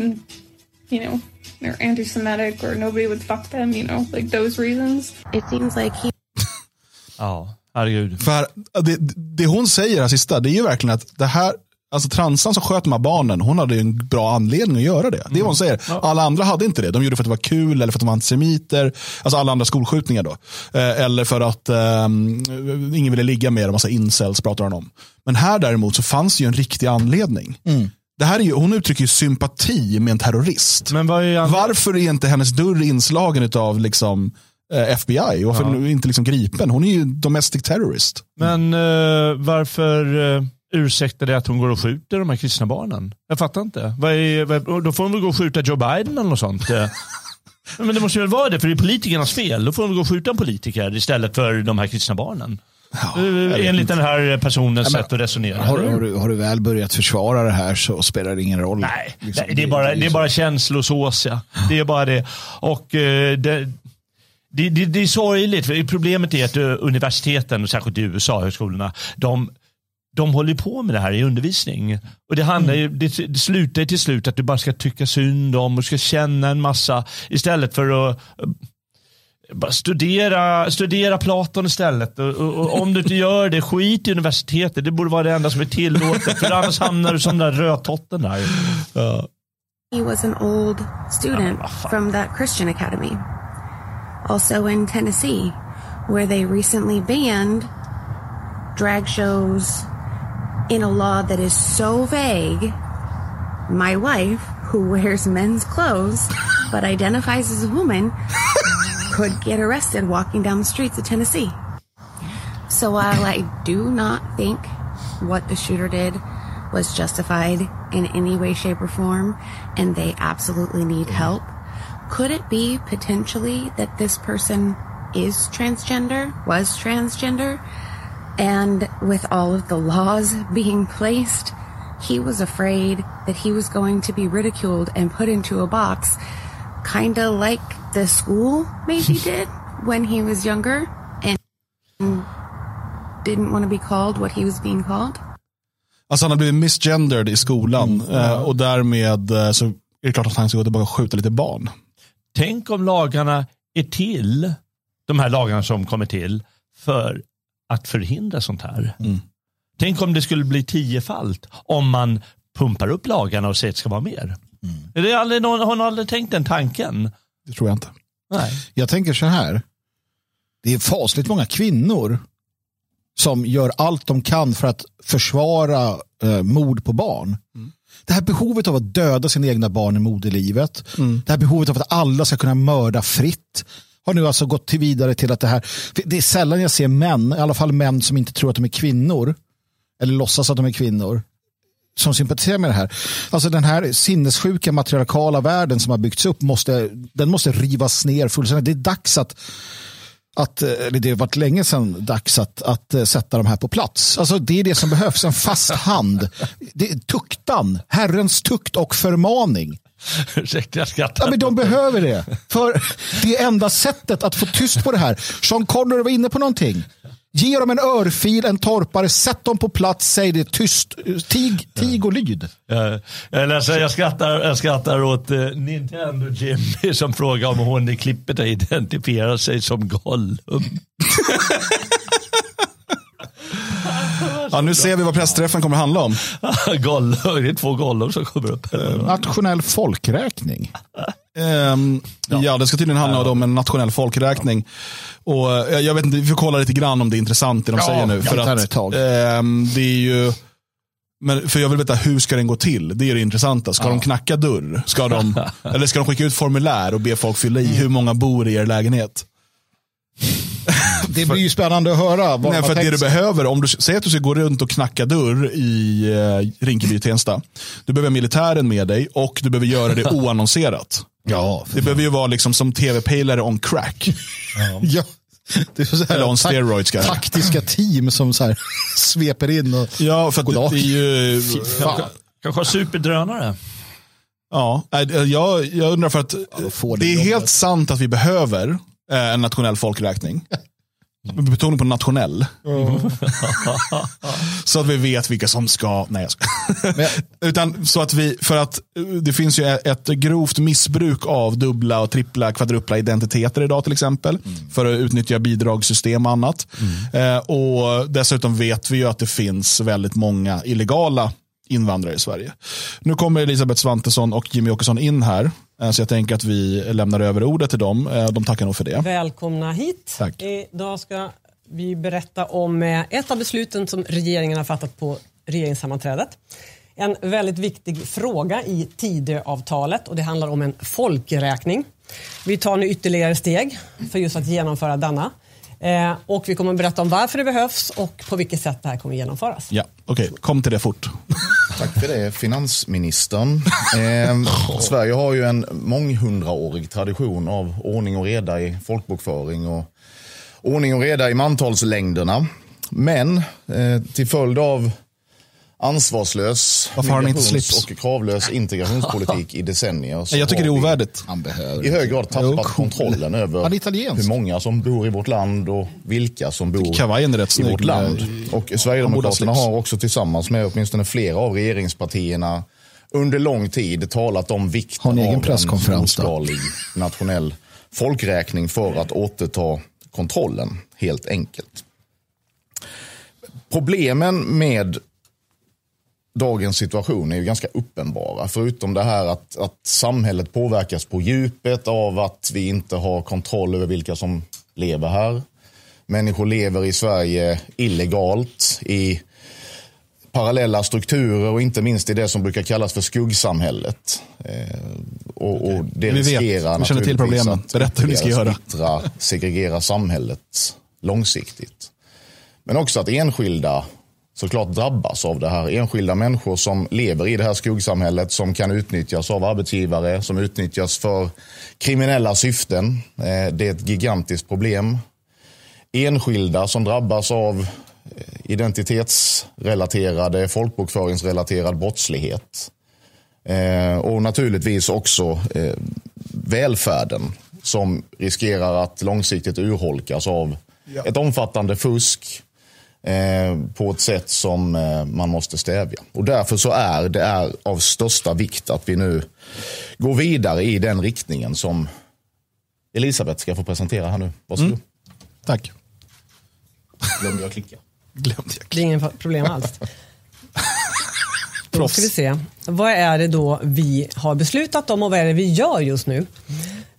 you know they're anti-Semitic or nobody would fuck them, you know, like those reasons. It seems like he Ja, herregud. För eh, det, det hon säger här sista, det är ju verkligen att det här, alltså transan som sköt de här barnen, hon hade ju en bra anledning att göra det. Det är vad hon säger. Alla andra hade inte det. De gjorde det för att det var kul eller för att de var antisemiter. Alltså alla andra skolskjutningar då. Eh, eller för att eh, ingen ville ligga med dem, massa incels pratar hon om. Men här däremot så fanns det ju en riktig anledning. Det här är ju, hon uttrycker ju sympati med en terrorist. Men är Varför är inte hennes dörr inslagen av liksom, eh, FBI? Varför hon inte liksom gripen? Hon är ju domestic terrorist. Men eh, varför uh, ursäktar det att hon går och skjuter de här kristna barnen? Jag fattar inte. Vad är, vad, då får hon väl gå och skjuta Joe Biden eller något sånt. Men det måste väl vara det, för det är politikernas fel. Då får väl gå och skjuta en politiker istället för de här kristna barnen. Eh, Enligt den här personens sätt att resonera. Har, har, du, har du väl börjat försvara det här så spelar det ingen roll. Nej, Liksom, det, är bara, det är bara känslosås. Ja. Det är bara det. Och eh, det, det, det, det är sorgligt. Problemet är att eh, universiteten, särskilt i USA, högskolorna, de, de håller på med det här i undervisning. Och det, handlar ju, det, det slutar till slut att du bara ska tycka synd om och ska känna en massa istället för att eh, bara studera, studera Platon istället. Och, och, och om du inte gör det, skit i universitetet. Det borde vara det enda som är tillåtet. För annars hamnar du som den där rödtotten där. Ja. he was an old student from that Christian academy. Also in Tennessee, where they recently banned drag shows in a law that is so vague. My wife, who wears men's clothes but identifies as a woman, could get arrested walking down the streets of Tennessee. So while I do not think what the shooter did was justified in any way, shape, or form, and they absolutely need help, could it be potentially that this person is transgender, was transgender, and with all of the laws being placed, he was afraid that he was going to be ridiculed and put into a box, kind of like the school maybe did when he was younger and didn't want to be called what he was being called. Alltså han har blivit misgendered i skolan eh, och därmed eh, så är det klart att han ska gå tillbaka och skjuta lite barn. Tänk om lagarna är till, de här lagarna som kommer till, för att förhindra sånt här. Tänk om det skulle bli tiofalt om man pumpar upp lagarna och säger att det ska vara mer. Är det aldrig någon, har någon aldrig tänkt den tanken? Det tror jag inte. Nej. Jag tänker så här. Det är fasligt många kvinnor som gör allt de kan för att försvara eh, mord på barn. Det här behovet av att döda sina egna barn i moderlivet. Det här behovet av att alla ska kunna mörda fritt. Har nu alltså gått till vidare till att det här. Det är sällan jag ser män, i alla fall män som inte tror att de är kvinnor. Eller låtsas att de är kvinnor. Som sympatiserar med det här. Alltså den här sinnessjuka matriarkala världen som har byggts upp. Måste, den måste rivas ner fullständigt. Det är dags att att, eller det har varit länge sedan dags att, att eh, sätta de här på plats. Alltså det är det som behövs, en fast hand. Det är tuktan, Herrens tukt och förmaning. Ursäkta, jag skrattar. Ja, men de behöver det. För det är enda sättet att få tyst på det här. Sean Connery var inne på någonting. Ge dem en örfil, en torpare, sätt dem på plats, säg det tyst, tig, tig och lyd. Jag, jag, jag, skrattar, jag skrattar åt eh, Nintendo Jimmy som frågar om hon i klippet har identifierat sig som Gollum. Ja, nu ser vi vad pressträffen kommer att handla om. Gollum, det är två Gollum som kommer upp. Nationell folkräkning. Ehm, ja. det ska tydligen handla om en nationell folkräkning. Och eh, jag vet inte, vi får kolla lite grann om det är intressant det de Ja, säger nu. ja, För det att, ett tag. ehm, det är ju, men för jag vill veta hur ska den gå till? Det är det intressanta. Ska de knacka dörr? Ska de, eller ska de skicka ut formulär och be folk fylla i hur många bor i er lägenhet? Det blir ju spännande att höra. Nej, för det du behöver, om du säger att du ska gå runt och knacka dörr i eh, Rinkeby Tensta. Du behöver militären med dig och du behöver göra det oannonserat. Ja, det behöver ju vara liksom som tv-pejlare on crack. Ja. ja. Det är så här, Eller on steroids. Tak taktiska team som så här, sveper in. Och, ja, för att det, det är ju... Kanske superdrönare. Ja, jag, jag undrar för att ja, det är helt sant att vi behöver eh, en nationell folkräkning. Betoning på nationell. Mm. så att vi vet vilka som ska, nej jag ska. Utan så att vi, för att det finns ju ett grovt missbruk av dubbla och trippla, kvadrupla identiteter idag till exempel. Mm. För att utnyttja bidragssystem och annat. Mm. Eh, och dessutom vet vi ju att det finns väldigt många illegala invandrare i Sverige. Nu kommer Elisabeth Svantesson och Jimmy Åkesson in här. Eh, så jag tänker att vi lämnar över ordet till dem. Eh, de tackar nog för det. Välkomna hit. Tack. Idag ska vi berätta om eh, ett av besluten som regeringen har fattat på regeringssammanträdet. En väldigt viktig fråga i Tidöavtalet och det handlar om en folkräkning. Vi tar nu ytterligare steg för just att genomföra denna. Eh, och vi kommer att berätta om varför det behövs och på vilket sätt det här kommer att genomföras. Ja, okej. Okay. Kom till det fort. Tack för det, finansministern. Eh, Sverige har ju en månghundraårig tradition av ordning och reda i folkbokföring och ordning och reda i mantalslängderna. Men eh, till följd av ansvarslös migrations och kravlös integrationspolitik i decennier. jag tycker det är ovärdigt. I hög grad tappat kontrollen över hur många som bor i vårt land och vilka som bor i vårt land. Och Sverigedemokraterna har också tillsammans med åtminstone flera av regeringspartierna under lång tid talat om vikten av en storskalig nationell folkräkning för att återta kontrollen, helt enkelt. Problemen med dagens situation är ju ganska uppenbara. Förutom det här att, att samhället påverkas på djupet av att vi inte har kontroll över vilka som lever här. Människor lever i Sverige illegalt i parallella strukturer och inte minst i det som brukar kallas för skuggsamhället. Eh, och, och, det vi riskerar vet. Vi känner till problemen. Berätta hur ni ska göra. Splittra, segregera samhället långsiktigt. Men också att enskilda såklart drabbas av det här. Enskilda människor som lever i det här skuggsamhället som kan utnyttjas av arbetsgivare, som utnyttjas för kriminella syften. Eh, det är ett gigantiskt problem. Enskilda som drabbas av eh, identitetsrelaterade, folkbokföringsrelaterad brottslighet. Eh, och naturligtvis också välfärden som riskerar att långsiktigt urholkas av ett omfattande fusk, på ett sätt som eh, man måste stävja. Och därför så är det är av största vikt att vi nu går vidare i den riktningen som Elisabeth ska få presentera här nu. Varsågod. Mm. Tack. Glömde jag klicka? Glömde jag klicka. Det är inget problem alls. Då ska vi se. Vad är det då vi har beslutat om och vad är det vi gör just nu?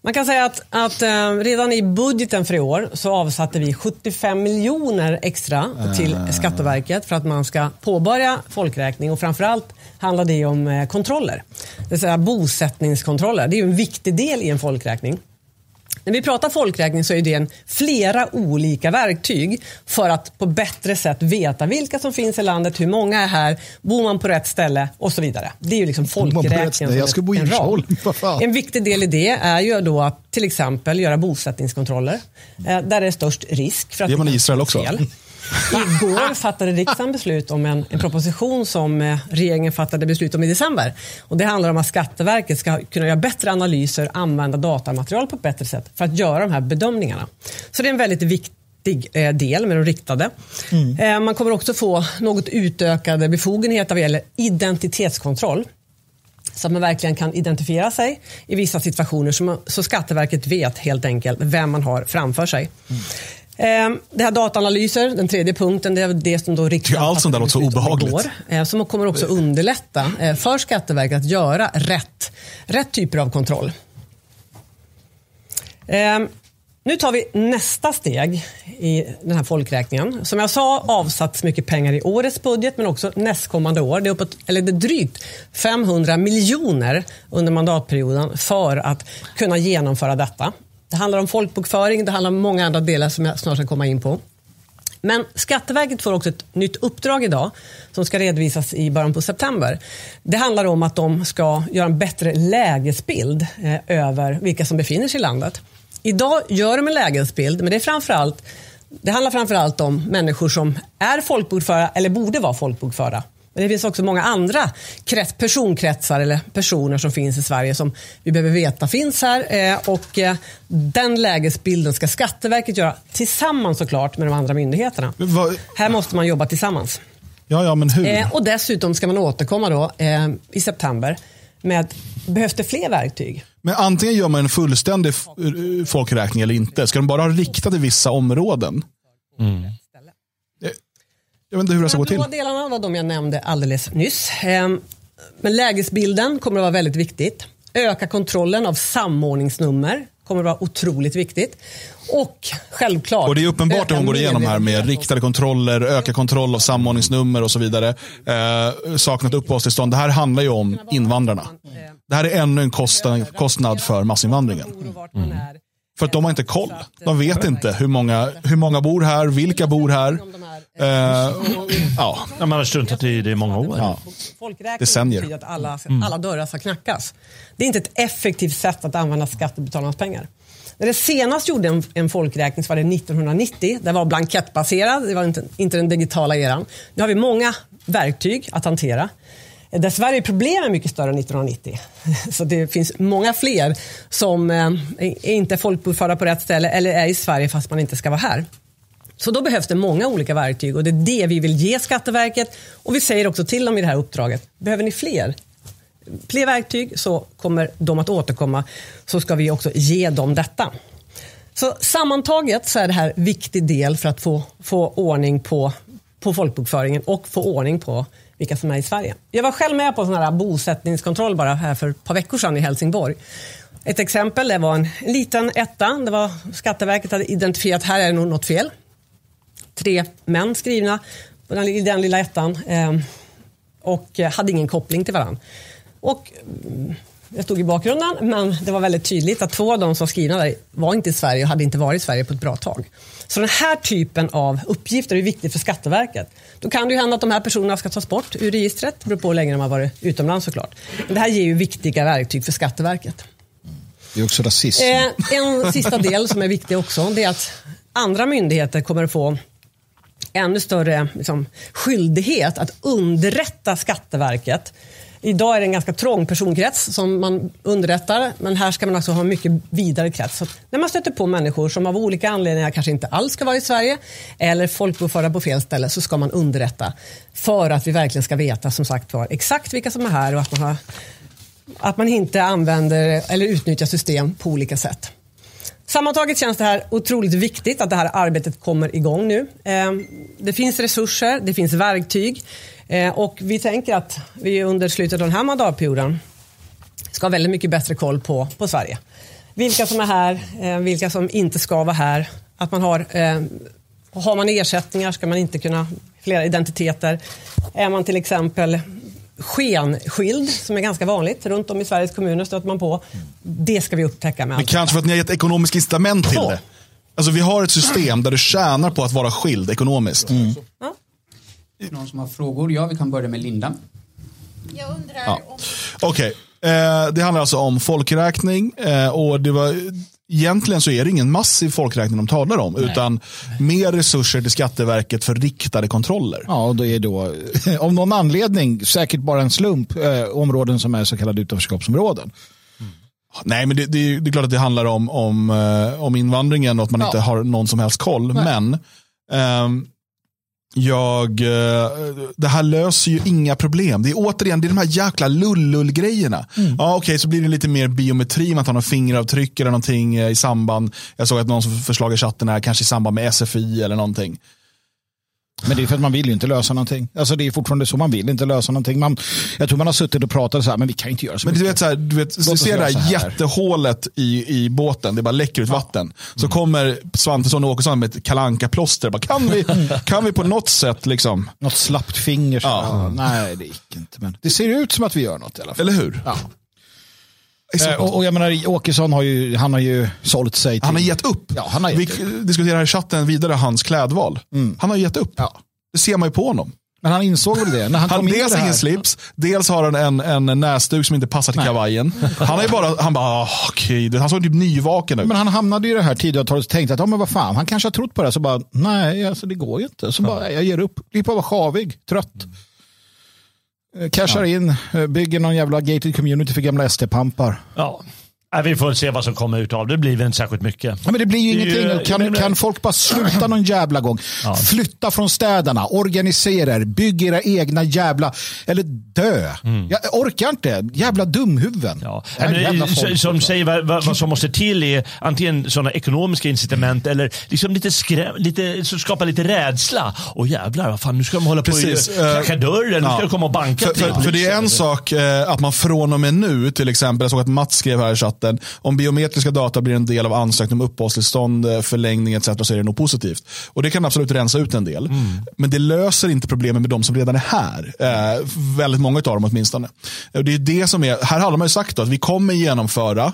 Man kan säga att, att uh, redan i budgeten för i år så avsatte vi 75 miljoner extra till uh. Skatteverket för att man ska påbörja folkräkning och framförallt handlar det om uh, kontroller. Det vill säga bosättningskontroller. Det är en viktig del i en folkräkning. När vi pratar folkräkning så är det en flera olika verktyg för att på bättre sätt veta vilka som finns i landet, hur många är här, bor man på rätt ställe och så vidare. Det är ju liksom folkräkningen Jag ska bo i en, en viktig del i det är ju då att till exempel göra bosättningskontroller eh, där det är störst risk. För att det gör man i Israel också. Fel. Igår fattade riksdagen beslut om en, en, proposition som eh, regeringen fattade beslut om i december. Och det handlar om att Skatteverket ska kunna göra bättre analyser, använda datamaterial på ett bättre sätt för att göra de här bedömningarna. Så det är en väldigt viktig eh, del med de riktade. Mm. Eh, man kommer också få något utökade befogenheter vad gäller identitetskontroll så att man verkligen kan identifiera sig i vissa situationer så, man, så Skatteverket vet helt enkelt vem man har framför sig. Ehm, det här dataanalyser, den tredje punkten, det är det som då riksdagen Allt sånt där låter så obehagligt. Igår, eh, som kommer också underlätta eh, för Skatteverket att göra rätt, rätt typer av kontroll. Ehm, nu tar vi nästa steg i den här folkräkningen. Som jag sa avsatts mycket pengar i årets budget men också nästkommande år. Det är, uppåt, eller det är drygt 500 miljoner under mandatperioden för att kunna genomföra detta. Det handlar om folkbokföring, det handlar om många andra delar som jag snart ska komma in på. Men Skatteverket får också ett nytt uppdrag idag som ska redovisas i början på september. Det handlar om att de ska göra en bättre lägesbild eh, över vilka som befinner sig i landet. Idag gör de en lägesbild, men det, är framförallt, det handlar framförallt om människor som är folkbokförda eller borde vara folkbokförda. Men det finns också många andra krets, personkretsar eller personer som finns i Sverige som vi behöver veta finns här. Eh, och eh, den lägesbilden ska Skatteverket göra tillsammans såklart med de andra myndigheterna. Vad- Här måste man jobba tillsammans. Ja, ja, men hur? Eh, och dessutom ska man återkomma då eh, i september med, behövs det fler verktyg? Men antingen gör man en fullständig folkräkning eller inte. Ska de bara ha riktat i vissa områden? Jag, jag vet inte hur det ska gå De till. blåa delarna var de jag nämnde alldeles nyss. Ehm, Men lägesbilden kommer att vara väldigt viktigt. Öka kontrollen av samordningsnummer kommer att vara otroligt viktigt. Och självklart. Och det är uppenbart att hon går igenom här med riktade kontroller, öka kontroll av samordningsnummer och så vidare. Eh, saknat uppehållstillstånd. Det här handlar ju om invandrarna. Det här är ännu en kostnad, kostnad för massinvandringen. För att de har inte koll. De vet inte hur många, hur många bor här, vilka bor här. Eh, ja. Man har struntat i det i många år. Ja. Folkräkning betyder att alla, Mm. alla dörrar ska knackas. Det är inte ett effektivt sätt att använda skattebetalarnas pengar. När det senast gjorde en, en folkräkning så var det 1990. Det var blankettbaserad, det var inte, inte den digitala eran. Nu har vi många verktyg att hantera. Dessvärre är problemen mycket större än 1990. Så det finns många fler som eh, är inte folkbokförda på rätt ställe eller är i Sverige fast man inte ska vara här. Så då behövs det många olika verktyg och det är det vi vill ge Skatteverket. Och vi säger också till dem i det här uppdraget, behöver ni fler? Fler verktyg så kommer de att återkomma så ska vi också ge dem detta. Så sammantaget så är det här en viktig del för att få, få ordning på, på folkbokföringen och få ordning på vilka som är i Sverige. Jag var själv med på en sån här bosättningskontroll bara här för ett par veckor sedan i Helsingborg. Ett exempel, det var en liten etta. Det var Skatteverket hade identifierat, här är det nog något fel. Tre män skrivna i den lilla ettan eh, och eh, hade ingen koppling till varandra. Och mm, jag stod i bakgrunden, men det var väldigt tydligt att två av de som var skrivna där var inte i Sverige och hade inte varit i Sverige på ett bra tag. Så den här typen av uppgifter är viktigt för Skatteverket. Då kan det ju hända att de här personerna ska tas bort ur registret, det beror på hur länge de har varit utomlands såklart. Men det här ger ju viktiga verktyg för Skatteverket. Det är också rasism. Eh, en sista del som är viktig också, det är att andra myndigheter kommer att få ännu större liksom, skyldighet att underrätta Skatteverket. Idag är det en ganska trång personkrets som man underrättar, men här ska man också ha en mycket vidare krets. Så när man stöter på människor som av olika anledningar kanske inte alls ska vara i Sverige eller folkbokförda på fel ställe så ska man underrätta för att vi verkligen ska veta som sagt var exakt vilka som är här och att man, har, att man inte använder eller utnyttjar system på olika sätt. Sammantaget känns det här otroligt viktigt att det här arbetet kommer igång nu. Ehm, det finns resurser, det finns verktyg eh, och vi tänker att vi under slutet av den här mandatperioden ska ha väldigt mycket bättre koll på, på Sverige. Vilka som är här, eh, vilka som inte ska vara här. Att man har, ehm, har man ersättningar ska man inte kunna flera identiteter. Är man till exempel skenskild, som är ganska vanligt runt om i Sveriges kommuner stöter man på. Det ska vi upptäcka med Men allt. kanske för att ni har gett ekonomisk incitament till Så. det. Alltså vi har ett system där du tjänar på att vara skild ekonomiskt. Någon som har frågor? Ja, vi kan börja med Linda. Jag undrar Ja. om... Okej, eh, det handlar alltså om folkräkning eh, och det var Egentligen så är det ingen massiv folkräkning de talar om, utan mer resurser till Skatteverket för riktade kontroller. Ja, och det är då av någon anledning, säkert bara en slump, eh, områden som är så kallade utanförskapsområden. Nej, men det, det, det är klart att det handlar om, om, eh, om invandringen och att man Ja. inte har någon som helst koll. Men ehm, jag, eh, det här löser ju inga problem. Det är återigen det är de här jäkla lullull-grejerna. Ja, Okej, så blir det lite mer biometri, man tar någon fingeravtryck eller någonting eh, i samband. Jag såg att någon som förslag i chatten är kanske i samband med SFI eller någonting. Men det är för att man vill ju inte lösa någonting. Alltså det är fortfarande så, man vill inte lösa någonting. Man, jag tror man har suttit och pratat så här, men vi kan inte göra så Men du mycket. vet, så här, du, vet, du ser det här här. jättehålet i, i båten, det bara läcker ut vatten. Så kommer Svantesson och Åkesson med ett kalanka plåster bara, kan, vi, kan vi på något sätt liksom, Något slappt finger. Så. Ja. Ja. Nej, det gick inte. Men det ser ut som att vi gör något i alla fall. eller hur? Eh, och, och jag menar, Åkesson har ju, han har ju sålt sig till... Han har gett upp. Ja, han har gett Vi upp. diskuterar i chatten vidare hans klädval. Mm. Han har gett upp. Ja. Det ser man ju på honom. Men han insåg väl det när han, Han kom dels här. ingen slips, dels har han en, en näsduk som inte passar till Nej. kavajen. Han ju bara, han bara, "Ah, okej, du." han såg typ nyvaken ut. Men han hamnade i det här Tidöavtalet och tänkte att ja, men vad fan, han kanske har trott på det. Så bara, nej, alltså, det går ju inte. Så bara, jag ger upp. Blir bara sjavig, trött. Eh, Cashar in, eh, bygger någon jävla gated community för gamla SD-pampar. Ja. Nej, vi får se vad som kommer ut av det. Blir väl inte särskilt mycket. Ja, men det blir ju Det ingenting. Kan, kan folk bara sluta någon jävla gång? Flytta från städerna, organisera er, bygg era egna jävla... Eller dö. Jag orkar inte. Jävla dumhuvuden. Mm. Ja. Men, jävla eh, folk, som alltså. säger vad, vad, vad som måste till är antingen sådana ekonomiska incitament eller liksom lite skräm, lite, så skapa lite rädsla. Och jävlar, vad fan, nu ska de hålla Precis, på och knacka dörren, nu ska ja. de komma och banka För, för, för det är en sak eh, att man från och med nu, till exempel, jag såg att Mats skrev här i chatten, om biometriska data blir en del av ansökning om uppehållstillstånd, eh, förlängning etc. så är det nog positivt. Och det kan absolut rensa ut en del. Men det löser inte problemen med de som redan är här. Eh, väldigt många av dem åtminstone. Det är det som är, här hade man ju sagt då, att vi kommer genomföra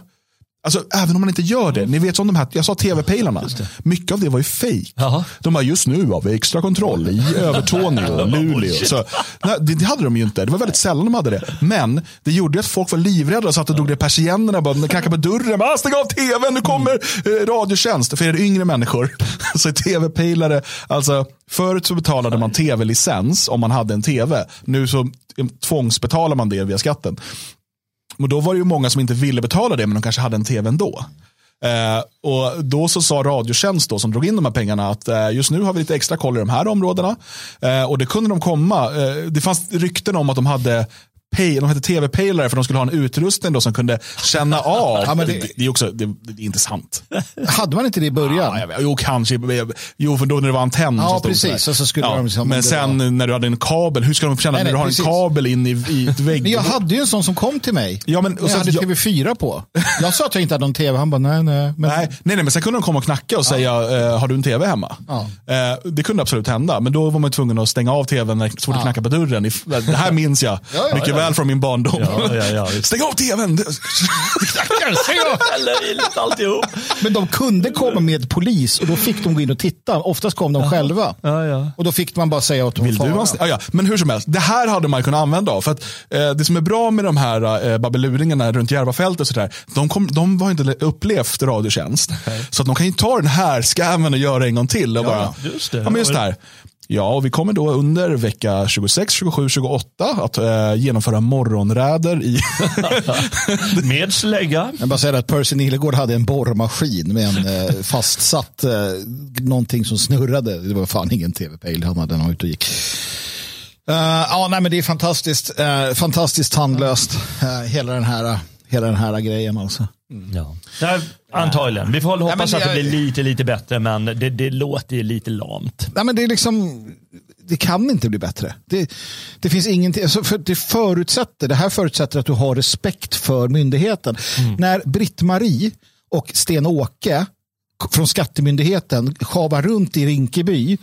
Alltså, även om man inte gör det. Ni vet som de här, jag sa tv-pejlarna. Mycket av det var ju fejk. De bara, just nu har vi extra kontroll i Övertorneå Luleå. Så, nej, det, hade de ju inte. Det var väldigt sällan de hade det. Men det gjorde att folk var livrädda och satt och drog ner persiennerna och knackade på dörren. Bara, "Ah, Stäng av tvn, nu kommer eh, Radiotjänst. För er yngre människor så tv-pejlare, alltså förut så betalade man tv-licens om man hade en tv. Nu så eh, tvångsbetalar man det via skatten. Men då var det ju många som inte ville betala det, men de kanske hade en tv ändå. Eh, och då så sa Radiotjänst då, som drog in de här pengarna att eh, just nu har vi lite extra koll i de här områdena. Eh, och det kunde de komma. Eh, det fanns rykten om att de hade de hette tv-pejlare för de skulle ha en utrustning då som kunde känna av. Ja, men det- det, är också det, det är inte sant. Hade man inte det i början? Ja, vet, jo, kanske. Jo, för då när det var antenn. Ja, precis. så skulle de liksom- men sen när du hade en kabel, hur ska de känna Nej, när du har precis. en kabel in i, i ett vägg? Men jag hade ju en sån som kom till mig. Ja, men- och jag hade jag- TV4 på. Jag sa att jag inte hade någon TV. Han bara, nej, nej. Men, Nej, nej, nej, men sen kunde de komma och knacka och säga, eh, har du en tv hemma? Ja. Eh, det kunde absolut hända, men då var man tvungen att stänga av tvn när så fort det knackade på dörren. Det här minns jag Ja, ja, mycket ja. Väl från min barndom. Ja, ja, ja. Stäng av tvn! Löjligt alltihop. men de kunde komma med polis och då fick de gå in och titta. Oftast kom de själva. Ja, ja. Och då fick man bara säga att de Vill du ja, ja. Men hur som helst, det här hade man kunnat använda av. För att, eh, det som är bra med de här eh, babbeluringarna runt Järvafältet och sådär, de, kom, de har inte upplevt Radiotjänst. Så att de kan ju ta den här scammen och göra en gång till. Och bara, just det. Ja, men just det här. Ja, och vi kommer då under vecka 26, 27, 28 att eh, genomföra morgonräder i... Med slägga. Jag bara säger att Percy Nilegård hade en borrmaskin med en eh, fastsatt eh, någonting som snurrade. Det var fan ingen tv-pejl han hade när han ute och gick. Eh, ja, nej, men det är fantastiskt, uh, fantastiskt tandlöst, eh, hela, den här, hela den här grejen alltså. Ja. Nej, antagligen. Vi får hoppas men att det jag- blir lite, lite bättre, men det, det låter ju lite lamt. Nej, men det är liksom, det kan inte bli bättre. Det, det finns ingenting, alltså för det förutsätter, det här förutsätter att du har respekt för myndigheten. När Britt-Marie och Sten-Åke från Skattemyndigheten sjavar runt i Rinkeby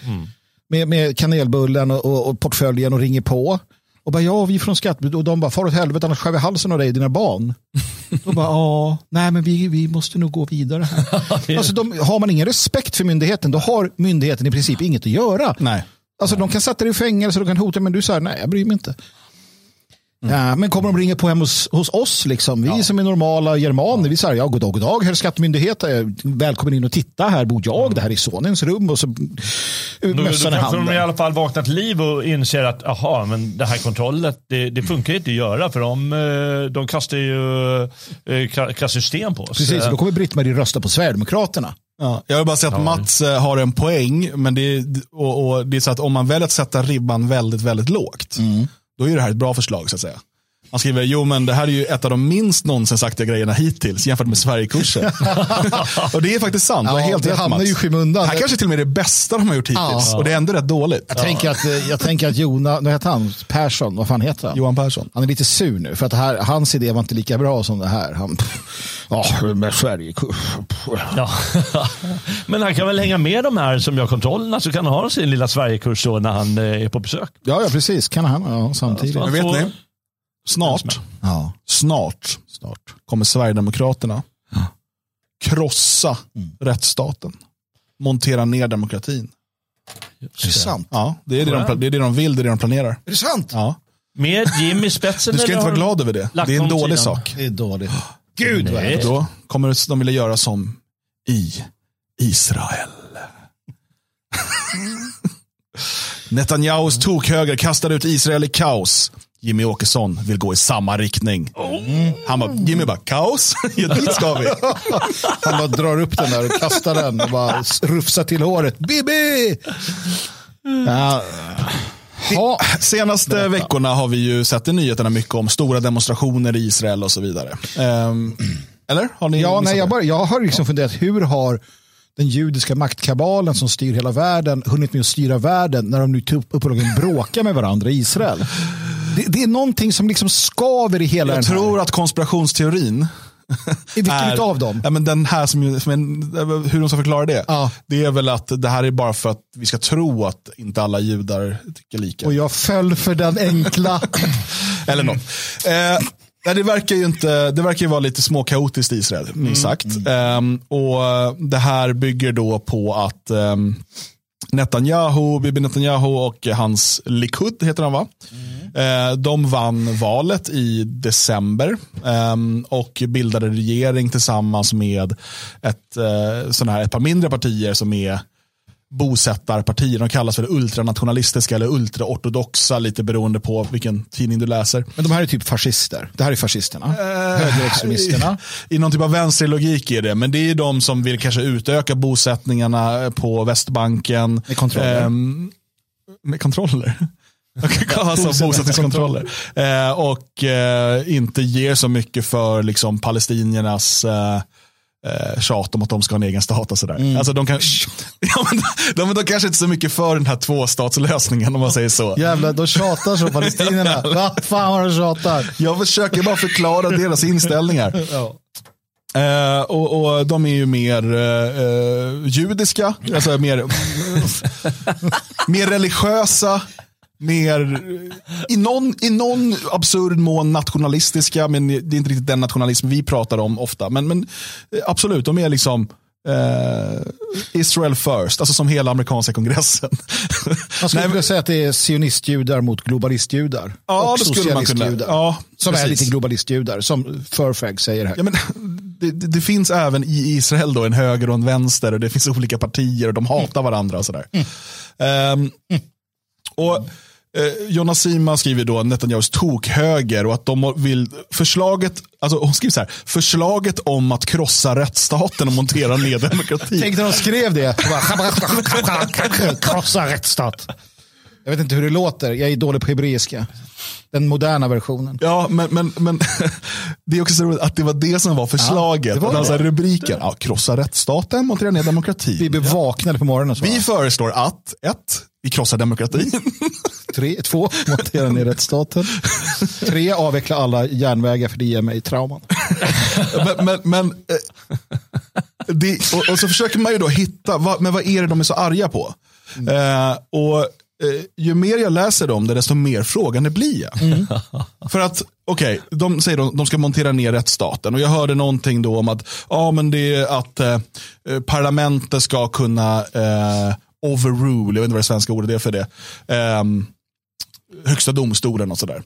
med, med kanelbullen och, och portföljen och ringer på. Och bara, ja, vi är från Skattemyndigheten. Och de bara, far åt helvete, annars skär vi halsen av dig och dina barn. Då bara, ja, nej men vi, vi måste nog gå vidare här. alltså, de, har man ingen respekt för myndigheten, då har myndigheten i princip inget att göra. Nej. Alltså de kan sätta dig i fängelse, de kan hota, men du säger nej, jag bryr mig inte. Ja, men kommer de ringa på hem hos, hos oss, liksom? vi som är normala germaner, vi säger ja, god dag, god dag, herr skattemyndighet, eh, välkommen in och titta, här bor jag, det här är sonens rum och så eh, Då, då mössan i kanske de i handen. alla fall vaknat till liv och inser att aha, men det här kontrollet, det, det funkar ju inte att göra för de, eh, de kastar ju ka- kastar sten på oss. Precis, då kommer Britt-Marie rösta på Sverigedemokraterna. Ja, jag vill bara säga att Mats har en poäng, men det är, och, och det är så att om man väljer att sätta ribban väldigt, väldigt lågt, då är det här ett bra förslag så att säga. Han skriver, jo men det här är ju ett av de minst sagda grejerna hittills jämfört med Sverigekursen. och det är faktiskt sant, Ja, helt det rätt hamnar ju i skymundan. Det här kanske till och med är det bästa de har gjort hittills. Ja. Och det är ändå rätt dåligt. Jag, tänker att, eh, jag tänker att Jona, vad heter han? Persson, vad fan heter han? Johan Persson. Han är lite sur nu för att det här, hans idé var inte lika bra som det här. Han, ja, med Sverigekurs. Ja. men han kan väl hänga med de här som gör kontrollerna så kan han ha sin lilla Sverigekurs då när han eh, är på besök. Ja, ja, precis. Kan han ja, samtidigt. Ja, vet ni? Snart, Ja, snart snart. kommer Sverigedemokraterna krossa Mm. rättsstaten. Montera ner demokratin. Är det sant? Ja, det är det, de, det är det de vill, det är det de planerar. Är det sant? Ja. Med Jim i spetsen? Du ska inte vara glad över det. Det är en dålig sak. Det är dåligt. Gud vad hemskt. Då kommer de vilja göra som i Israel. Netanyahus tokhöger kastar ut Israel i kaos. Jimmy Åkesson vill gå i samma riktning. Han bara, Jimmy bara, kaos? ja, dit ska vi. Han bara drar upp den där och kastar den och bara rufsar till håret. Bibi! Ja. Ha. Senaste veckorna har vi ju sett i nyheterna mycket om stora demonstrationer i Israel och så vidare. Ehm, eller? Har ni Ja, nej, jag, bara, jag har liksom funderat, hur har den judiska maktkabalen som styr hela världen hunnit med att styra världen när de nu typ uppenbarligen bråkar med varandra i Israel? Det, det är någonting som liksom skaver i hela Jag den här. tror att konspirationsteorin I vilken är- utav dem? Ja, men den här som, ju- som en, hur de ska förklara det. Ja. Det är väl att det här är bara för att vi ska tro att inte alla judar tycker lika. Och jag föll för den enkla. Eller något. Eh, nej, det verkar ju inte, det verkar ju vara lite småkaotiskt i Israel, minst sagt. Ehm, och eh, det här bygger då på att ehm, Netanyahu, Bibi Netanyahu och hans Likud heter han va? Eh, de vann valet i december ehm, och bildade regering tillsammans med ett, eh, sån här, ett par mindre partier som är bosättarpartier. De kallas för ultranationalistiska eller ultraortodoxa, lite beroende på vilken tidning du läser. Men de här är typ fascister. Det här är fascisterna. Högerextremisterna. I, I någon typ av vänsterlogik är det, men det är de som vill kanske utöka bosättningarna på Västbanken. Med kontroller. Ehm, med kontroller? alltså bosättningskontroller. Eh, och eh, inte ger så mycket för liksom, palestiniernas eh, eh, tjat om att de ska ha en egen stat och sådär. Alltså, de, kan, ja, men, de, de kanske inte är så mycket för den här tvåstatslösningen om man säger så. Jävlar, de tjatar så palestinierna. Vad fan vad de tjatar. Jag försöker bara förklara deras inställningar. Eh, och, och de är ju mer eh, eh, judiska, alltså mer, mer religiösa, mer i någon, i någon absurd mån nationalistiska, men det är inte riktigt den nationalism vi pratar om ofta. Men, men eh, absolut, de är liksom eh, Israel first, alltså som hela amerikanska kongressen. Man skulle kunna säga att det är sionistjudar mot globalistjudar. Ja, och det skulle man kunna. Ja, som är precis. lite globalistjudar, som Furfag säger här. Ja, men, det, det, det finns även i Israel då en höger och en vänster och det finns olika partier och de hatar varandra och sådär. Ehm, och eh, Jonna Sima skriver då Netanyahus tokhöger och att de vill förslaget, alltså hon skriver så här, förslaget om att krossa rättsstaten och montera ner demokratin. Tänk när de skrev det. Krossa rättsstat. Jag vet inte hur det låter, jag är dålig på hebreiska. Den moderna versionen. Ja, men, men, men det är också så roligt att det var det som var förslaget. var det var det. så här rubriken, ja, krossa rättsstaten, montera ner demokratin. Vi blev vaknade på morgonen så. Vi föreslår att, ett, vi krossar demokratin. Tre, två, montera ner rättsstaten. Tre, avveckla alla järnvägar för det ger mig trauman. men, men, men eh, det, och, och så försöker man ju då hitta, vad, men vad är det de är så arga på? Eh, och eh, ju mer jag läser dem, det, desto mer frågande blir jag. För att, okej, de säger de, de ska montera ner rättsstaten. Och jag hörde någonting då om att, ja men det är att eh, eh, parlamentet ska kunna eh, overrule, jag vet inte vad det svenska ordet är för det, Ehm, högsta domstolen och sådär.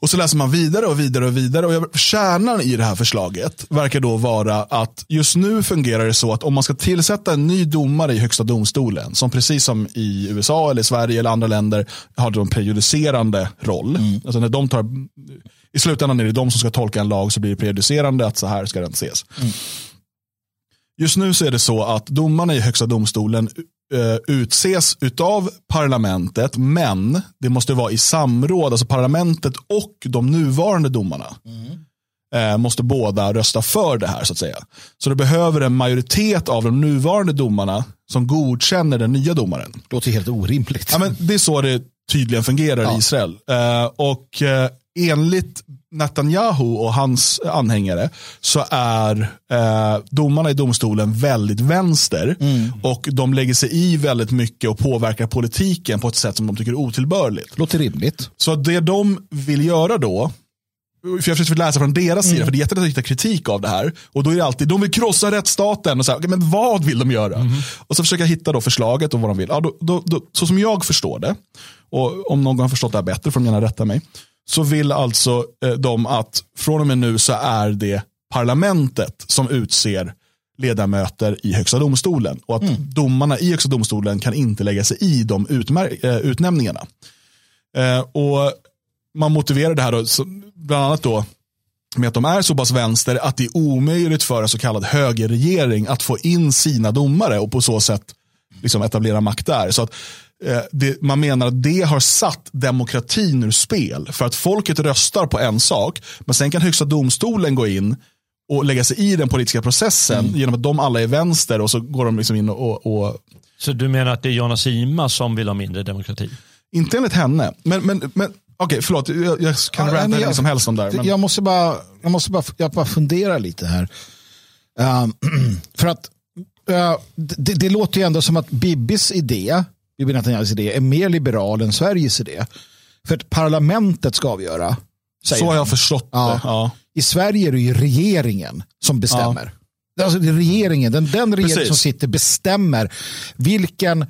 Och så läser man vidare och vidare och vidare. Och jag- kärnan i det här förslaget verkar då vara att just nu fungerar det så att om man ska tillsätta en ny domare i högsta domstolen, som precis som i USA eller Sverige eller andra länder har en prejudicerande roll. Alltså när de tar, I slutändan är det de som ska tolka en lag så blir det prejudicerande att så här ska den ses. Just nu så är det så att domarna i högsta domstolen eh, utses utav parlamentet, men det måste vara i samråd, alltså parlamentet och de nuvarande domarna. Eh, måste båda rösta för det här så att säga. Så det behöver en majoritet av de nuvarande domarna som godkänner den nya domaren. Låter helt orimligt. Ja, men det är så det tydligen fungerar i Israel. Eh, och eh, enligt Netanyahu och hans anhängare så är eh, domarna i domstolen väldigt vänster Mm. och de lägger sig i väldigt mycket och påverkar politiken på ett sätt som de tycker är otillbörligt. Låter rimligt. Så det de vill göra då, för jag försökte läsa från deras sida, för det är jättelätt att hitta kritik av det här. Och då är det alltid, de vill krossa rättsstaten. Och så här, okej, men vad vill de göra? Och så försöker jag hitta då förslaget och vad de vill. Ja, då, då, då, så som jag förstår det, och om någon har förstått det här bättre får de gärna rätta mig. Så vill alltså eh, de att från och med nu så är det parlamentet som utser ledamöter i högsta domstolen. Och att domarna i högsta domstolen kan inte lägga sig i de utmär- eh, utnämningarna. Eh, och man motiverar det här då, så, bland annat då med att de är så pass vänster att det är omöjligt för en så kallad högerregering att få in sina domare och på så sätt liksom etablera makt där. Så att, det, man menar att det har satt demokratin ur spel. För att folket röstar på en sak, men sen kan högsta domstolen gå in och lägga sig i den politiska processen genom att de alla är vänster och så går de liksom in och, och Så du menar att det är Jonna Sima som vill ha mindre demokrati? inte enligt henne, men, men, men okej förlåt, jag, jag kan Ja, ranta hur som helst om det. Men... Jag måste bara, jag måste bara, jag bara fundera lite här. Ehm, för att eh, det, det låter ju ändå som att Bibis idé, Bibi Netanyahus idé, är mer liberal än Sveriges idé. För att parlamentet ska avgöra. säger Så har han. jag förstått Ja. det. Ja. I Sverige är det ju regeringen som bestämmer. Alltså det är regeringen, den, den regering Precis. som sitter bestämmer vilken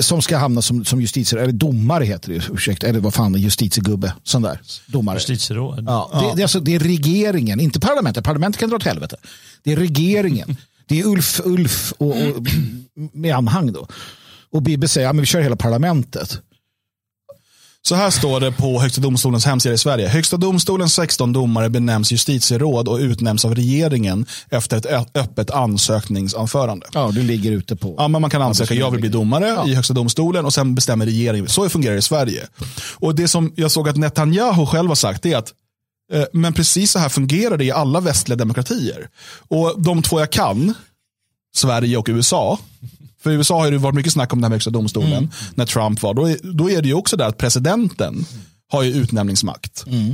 som ska hamna som, som justitie, eller domare heter det, ursäkta, eller vad fan, justitiegubbe, sån där, domare. Justitieråd? Ja, det, det, är alltså, det är regeringen, inte parlamentet. Parlamentet kan dra åt helvete. Det är regeringen. Det är Ulf, Ulf och, och med anhang då. Och Bibbe säger, ja men vi kör hela parlamentet. Så här står det på Högsta domstolens hemsida i Sverige. Högsta domstolens 16 domare benämns justitieråd och utnämns av regeringen efter ett öppet ansökningsanförande. Ja, du ligger ute på. Ja, men man kan ansöka, jag vill bli domare Ja. i Högsta domstolen och sen bestämmer regeringen. Så fungerar det i Sverige. Och det som jag såg att Netanyahu själv har sagt är att eh, men precis så här fungerar det i alla västliga demokratier. Och de två jag kan, Sverige och USA, för i USA har det varit mycket snack om den här högsta domstolen Mm. när Trump var. Då är, då är det ju också där att presidenten har ju utnämningsmakt. Mm.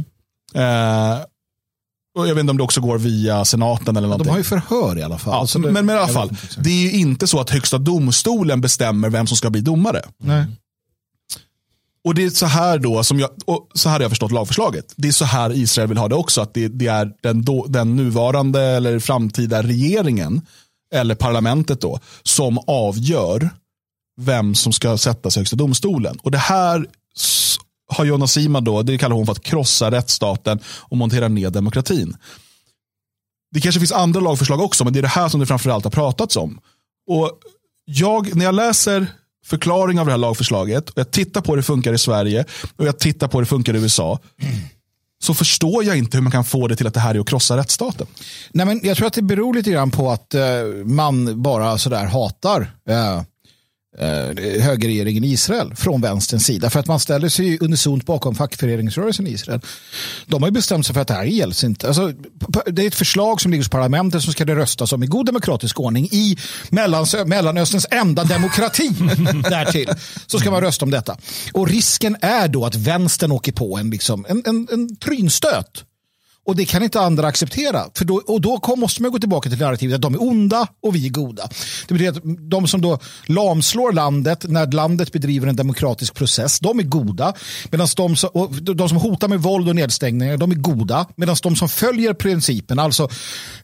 Eh, och jag vet inte om det också går via senaten eller någonting. De har ju förhör i alla fall. Ja, Alltså, det- men, men i alla fall, det är ju inte så att högsta domstolen bestämmer vem som ska bli domare. Nej. Och det är så här då, som jag, så här har jag förstått lagförslaget. Det är så här Israel vill ha det också. Att det, det är den, då, den nuvarande eller framtida regeringen, eller parlamentet då, som avgör vem som ska sättas i högsta domstolen. Och det här har Jonna Sima då, det kallar hon för att krossa rättsstaten och montera ner demokratin. Det kanske finns andra lagförslag också, men det är det här som det framförallt har pratats om. Och jag, när jag läser förklaring av det här lagförslaget, och jag tittar på hur det funkar i Sverige och jag tittar på hur det funkar i USA, så förstår jag inte hur man kan få det till att det här är att krossa rättsstaten. Nej, men jag tror att det beror lite grann på att eh, man bara sådär hatar eh, eh, högerregeringen i Israel från vänsterns sida. För att man ställer sig ju unisont bakom fackföreningsrörelsen i Israel. De har ju bestämt sig för att det här gälls inte. Alltså, det är ett förslag som ligger hos parlamentet som ska det röstas om i god demokratisk ordning i Mellanö Mellanösterns enda demokrati därtill. Så ska man rösta om detta. Och risken är då att vänstern åker på en, liksom, en, en, en trynstöt. Och det kan inte andra acceptera. För då, och då kom, måste man gå tillbaka till narrativet att de är onda och vi är goda. Det betyder att de som då lamslår landet när landet bedriver en demokratisk process, de är goda. Medan de, som- de som hotar med våld och nedstängningar, de är goda. Medan de som följer principen, alltså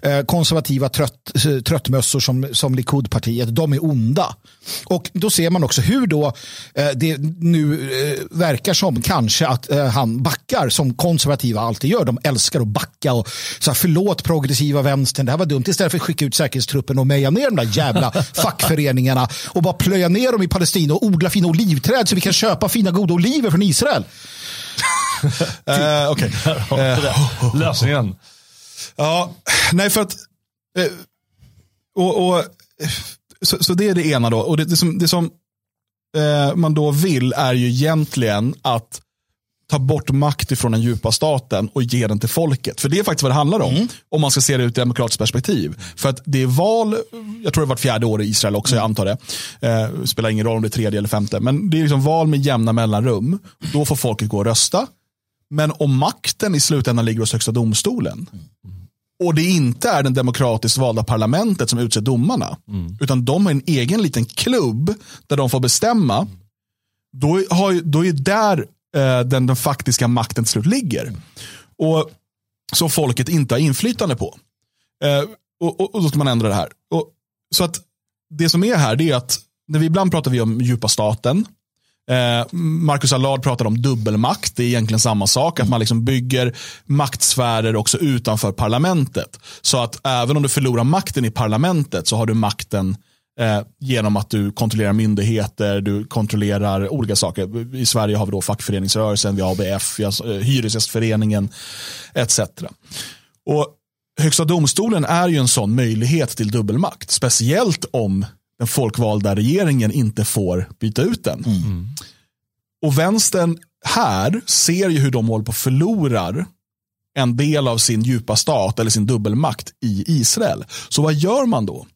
eh, konservativa trött, eh, tröttmössor som, som Likudpartiet, de är onda. Och då ser man också hur då eh, det nu eh, verkar som kanske att eh, han backar som konservativa alltid gör. De älskar att backa och så här, förlåt progressiva vänstern, det här var dumt. Istället för att skicka ut säkerhetstruppen och meja ner de där jävla fackföreningarna och bara plöja ner dem i Palestina och odla fina olivträd så vi kan köpa fina goda oliver från Israel. Eh, Okej. Eh, Lösningen. Ja, nej för att... Eh, och, och, så, så det är det ena då. Och det, det som, det som eh, man då vill är ju egentligen att ta bort makt ifrån den djupa staten och ge den till folket. För det är faktiskt vad det handlar om. Om man ska se det ur ett demokratiskt perspektiv. För att det är val, jag tror det var fjärde år i Israel också, jag antar det. Eh, spelar ingen roll om det är tredje eller femte. Men det är liksom val med jämna mellanrum. Då får folket gå och rösta. Men om makten i slutändan ligger hos högsta domstolen och det inte är den demokratiskt valda parlamentet som utser domarna, utan de har en egen liten klubb där de får bestämma, då, har, då är där eh, den, den faktiska makten till slut ligger. Och Som folket inte har inflytande på. Eh, och, och, och, då ska man ändra det här. Och, så att det som är här det är att när vi ibland pratar vi om djupa staten. Eh, Marcus Allard pratar om dubbelmakt. Det är egentligen samma sak. Att man liksom bygger maktsfärer också utanför parlamentet. Så att även om du förlorar makten i parlamentet så har du makten eh, genom att du kontrollerar myndigheter, du kontrollerar olika saker. I Sverige har vi då fackföreningsrörelsen, vi har ABF, vi har, eh, Hyresgästföreningen etc. Och Högsta domstolen är ju en sån möjlighet till dubbelmakt. Speciellt om den folkvalda regeringen inte får byta ut den. Mm. Och vänstern här ser ju hur de håller på att förlorar en del av sin djupa stat eller sin dubbelmakt i Israel. Så vad gör man då?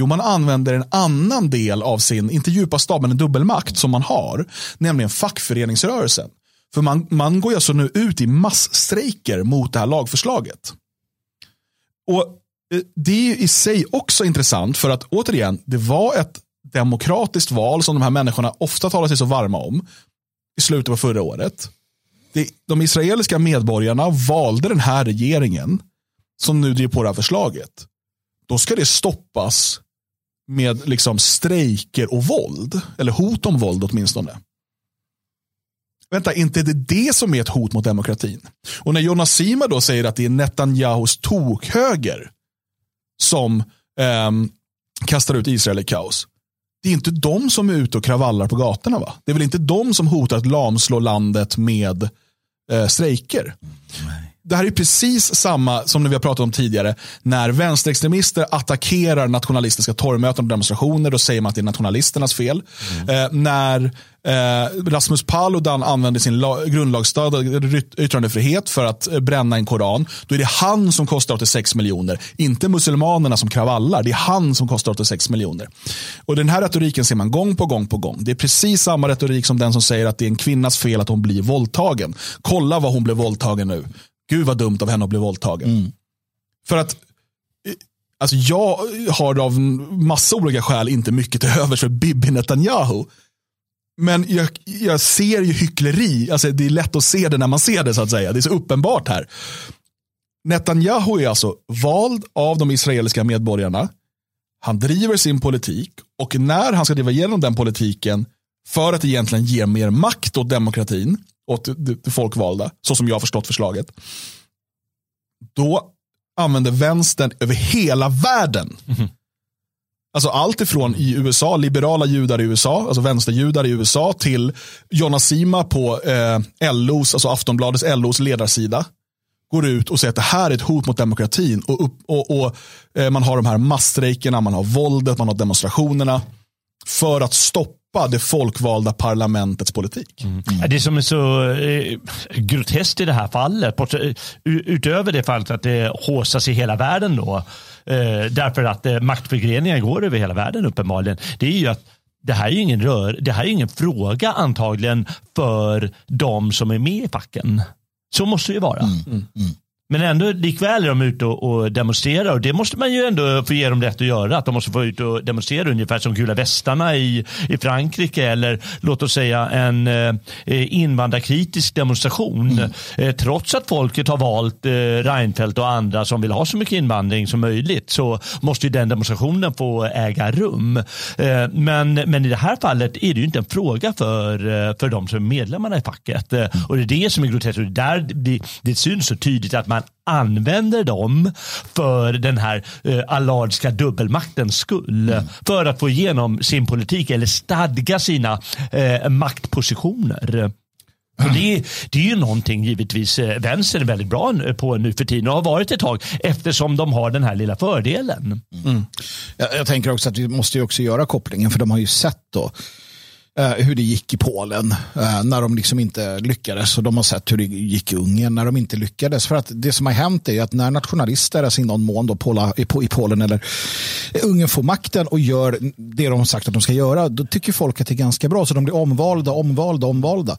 Jo, man använder en annan del av sin, inte djupa stab men en dubbelmakt som man har, nämligen fackföreningsrörelsen. För man, man går ju alltså nu ut i massstrejker mot det här lagförslaget. Och eh, Det är ju i sig också intressant för att återigen, det var ett demokratiskt val som de här människorna ofta talar sig så varma om i slutet på förra året. de israeliska medborgarna valde den här regeringen som nu driver på det här förslaget. Då ska det stoppas med liksom strejker och våld. Eller hot om våld åtminstone. Vänta, inte det det som är ett hot mot demokratin? Och när Jonas Sima då säger att det är Netanyahus tokhöger som eh, kastar ut Israel i kaos. Det är inte de som är ute och kravallar på gatorna va? Det är väl inte de som hotar att lamslå landet med eh, strejker? Nej det här är precis samma som när vi har pratat om tidigare. När vänsterextremister attackerar nationalistiska torgmöten och demonstrationer, då säger man att det är nationalisternas fel. Mm. Eh, när eh, Rasmus Paludan använder sin grundlagsstödda yttrandefrihet för att eh, bränna en koran, då är det han som kostar 86 miljoner. Inte muselmanerna som kravallar, det är han som kostar 86 miljoner. Och Den här retoriken ser man gång på gång på gång. Det är precis samma retorik som den som säger att det är en kvinnas fel att hon blir våldtagen. Kolla vad hon blev våldtagen nu. Gud vad dumt av henne att bli våldtagen. Mm. För att alltså jag har av massa olika skäl inte mycket till övers för Bibi Netanyahu. Men jag, jag, ser ju hyckleri. Alltså det är lätt att se det när man ser det så att säga. Det är så uppenbart här. Netanyahu är alltså vald av de israeliska medborgarna. Han driver sin politik och när han ska driva igenom den politiken för att egentligen ge mer makt åt demokratin åt det folkvalda, så som jag har förstått förslaget. Då använder vänstern över hela världen. Mm. Alltså allt ifrån i USA, liberala judar i USA, alltså vänsterjudar i USA till Jonas Sima på eh, LOs, alltså Aftonbladets LOs ledarsida går ut och säger att det här är ett hot mot demokratin. Och, upp, och, och eh, Man har de här massstrejkerna, man har våldet, man har demonstrationerna. För att stoppa stoppa det folkvalda parlamentets politik. Mm. Det som är så eh, groteskt i det här fallet, utöver det fallet att det håsas i hela världen då, eh, därför att eh, maktförgreningar går över hela världen uppenbarligen, det är ju att det här är ingen rör, det här är ingen fråga antagligen för de som är med i facken. Så måste det ju vara. Mm. Mm. Men ändå likväl är de ute och, demonstrerar och det måste man ju ändå få ge dem rätt att göra. Att de måste få ut och demonstrera ungefär som gula västarna i, i Frankrike eller låt oss säga en eh, invandrarkritisk demonstration. Mm. Eh, trots att folket har valt eh, Reinfeldt och andra som vill ha så mycket invandring som möjligt så måste ju den demonstrationen få äga rum. Eh, men, men i det här fallet är det ju inte en fråga för, eh, för de som är medlemmarna i facket. Eh, och det är det som är groteskt. Där det, det syns så tydligt att man använder dem för den här eh, allardska dubbelmaktens skull. Mm. För att få igenom sin politik eller stadga sina eh, maktpositioner. Och det, det, är ju någonting givetvis eh, vänstern är väldigt bra på nu för tiden och har varit ett tag eftersom de har den här lilla fördelen. Mm. Jag, jag, tänker också att vi måste ju också göra kopplingen för de har ju sett då Eh, hur det gick i Polen eh, när de liksom inte lyckades och de har sett hur det gick i Ungern när de inte lyckades. För att det som har hänt är att när nationalister, alltså i någon mån då Pola, i Polen eller Ungern får makten och gör det de har sagt att de ska göra, då tycker folk att det är ganska bra. Så de blir omvalda, omvalda, omvalda.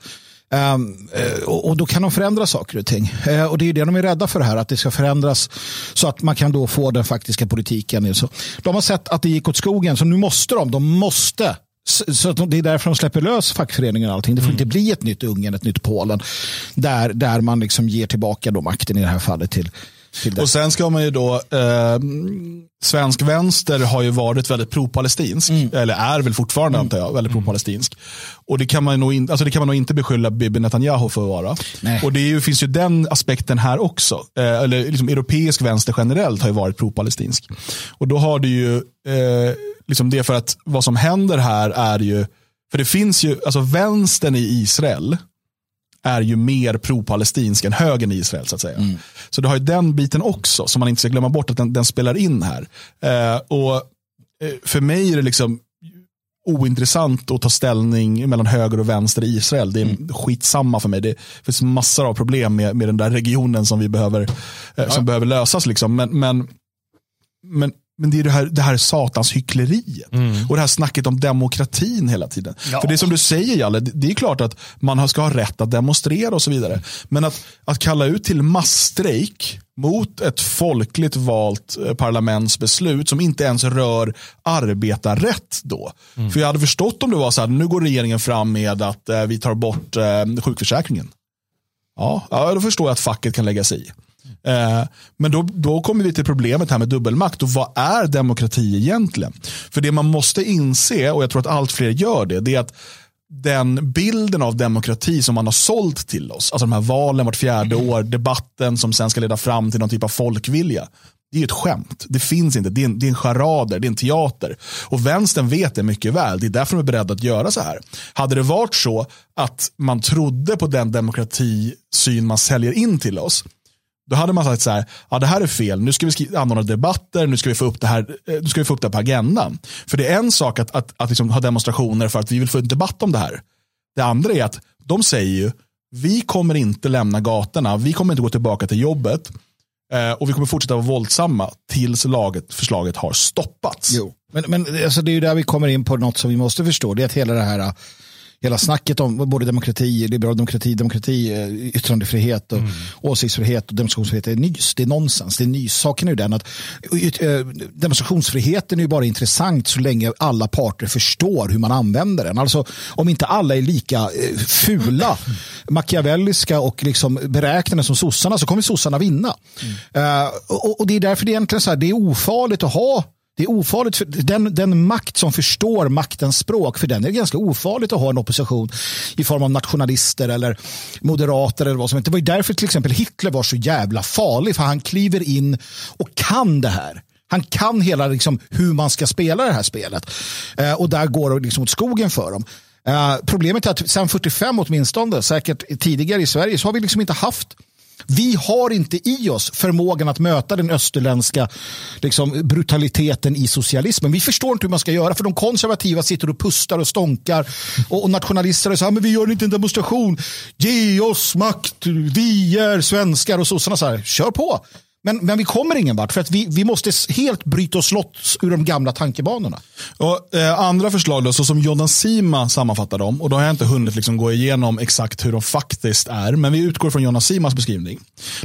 Um, och, och, då kan de förändra saker och ting. Uh, och det är det de är rädda för här, att det ska förändras så att man kan då få den faktiska politiken. Så de har sett att det gick åt skogen, så nu måste de, de måste så det är därför de släpper lös fackföreningen och allting. Det får mm. inte bli ett nytt Ungern, ett nytt Polen. Där, där man liksom ger tillbaka då makten i det här fallet till och sen ska man ju då, eh, svensk vänster har ju varit väldigt pro-palestinsk, mm. eller är väl fortfarande mm. antar jag, väldigt mm. pro-palestinsk. Och det kan, man nog in, alltså det kan man nog inte beskylla Bibi Netanyahu för att vara. Nej. Och det ju, finns ju den aspekten här också. Eh, eller liksom europeisk vänster generellt har ju varit pro-palestinsk. Och då har du ju eh, liksom det för att vad som händer här är ju, för det finns ju, alltså vänstern i Israel är ju mer pro-palestinsk än högern i Israel. så att säga. Mm. Så du har ju den biten också som man inte ska glömma bort att den, den spelar in här. Eh, och eh, För mig är det liksom ointressant att ta ställning mellan höger och vänster i Israel. Det är mm. skitsamma för mig. Det finns massor av problem med, med den där regionen som vi behöver, eh, ja. som behöver lösas. Liksom. Men, men, men men det är det här, det här satans hyckleriet. Mm. Och det här snacket om demokratin hela tiden. Ja. För det är som du säger Jalle, det är klart att man ska ha rätt att demonstrera och så vidare. Men att, att kalla ut till massstrejk mot ett folkligt valt eh, parlamentsbeslut som inte ens rör arbetarrätt då. Mm. För jag hade förstått om det var så här, nu går regeringen fram med att eh, vi tar bort eh, sjukförsäkringen. Ja, ja, då förstår jag att facket kan lägga sig i. Eh, men då, då kommer vi till problemet här med dubbelmakt och vad är demokrati egentligen? För det man måste inse, och jag tror att allt fler gör det, det är att den bilden av demokrati som man har sålt till oss, alltså de här valen vart fjärde år, debatten som sen ska leda fram till någon typ av folkvilja. Det är ett skämt. Det finns inte. Det är, en, det är en charader, det är en teater. Och vänstern vet det mycket väl. Det är därför de är beredda att göra så här. Hade det varit så att man trodde på den demokratisyn man säljer in till oss, då hade man sagt så här, ja det här är fel, nu ska vi anordna debatter, nu ska vi få upp det här, eh, nu ska vi få upp det på agendan. För det är en sak att, att, att liksom ha demonstrationer för att vi vill få en debatt om det här. Det andra är att de säger ju, vi kommer inte lämna gatorna, vi kommer inte gå tillbaka till jobbet eh, och vi kommer fortsätta vara våldsamma tills laget, förslaget har stoppats. Jo. Men, men alltså, det är ju där vi kommer in på något som vi måste förstå, det är att hela det här hela snacket om både demokrati, liberal demokrati, demokrati, eh, yttrandefrihet och mm. åsiktsfrihet och demonstrationsfrihet är nys. Det är nonsens. Det är nys. Saken är ju den att eh, demonstrationsfriheten är ju bara intressant så länge alla parter förstår hur man använder den. Alltså om inte alla är lika eh, fula, machiavelliska och liksom beräknande som sossarna så kommer sossarna vinna. Mm. Uh, och, och, det är därför det är egentligen så här, det är ofarligt att ha det är ofarligt för den, den makt som förstår maktens språk, för den är ganska ofarligt att ha en opposition i form av nationalister eller moderater eller vad som helst. Det var ju därför till exempel Hitler var så jävla farlig, för han kliver in och kan det här. Han kan hela liksom, hur man ska spela det här spelet. Eh, och där går det liksom åt skogen för dem. Eh, problemet är att sedan 45 åtminstone, säkert tidigare i Sverige, så har vi liksom inte haft vi har inte i oss förmågan att möta den österländska liksom, brutaliteten i socialismen. Vi förstår inte hur man ska göra för de konservativa sitter och pustar och stånkar och, och nationalister säger men vi gör inte en demonstration. Ge oss makt, vi är svenskar och sossarna så här, kör på. Men, men vi kommer ingen vart för att vi, vi måste helt bryta oss loss ur de gamla tankebanorna. Och, eh, andra förslag då, så som Jonas Sima sammanfattar dem, och då har jag inte hunnit liksom gå igenom exakt hur de faktiskt är, men vi utgår från Jonas Simas beskrivning.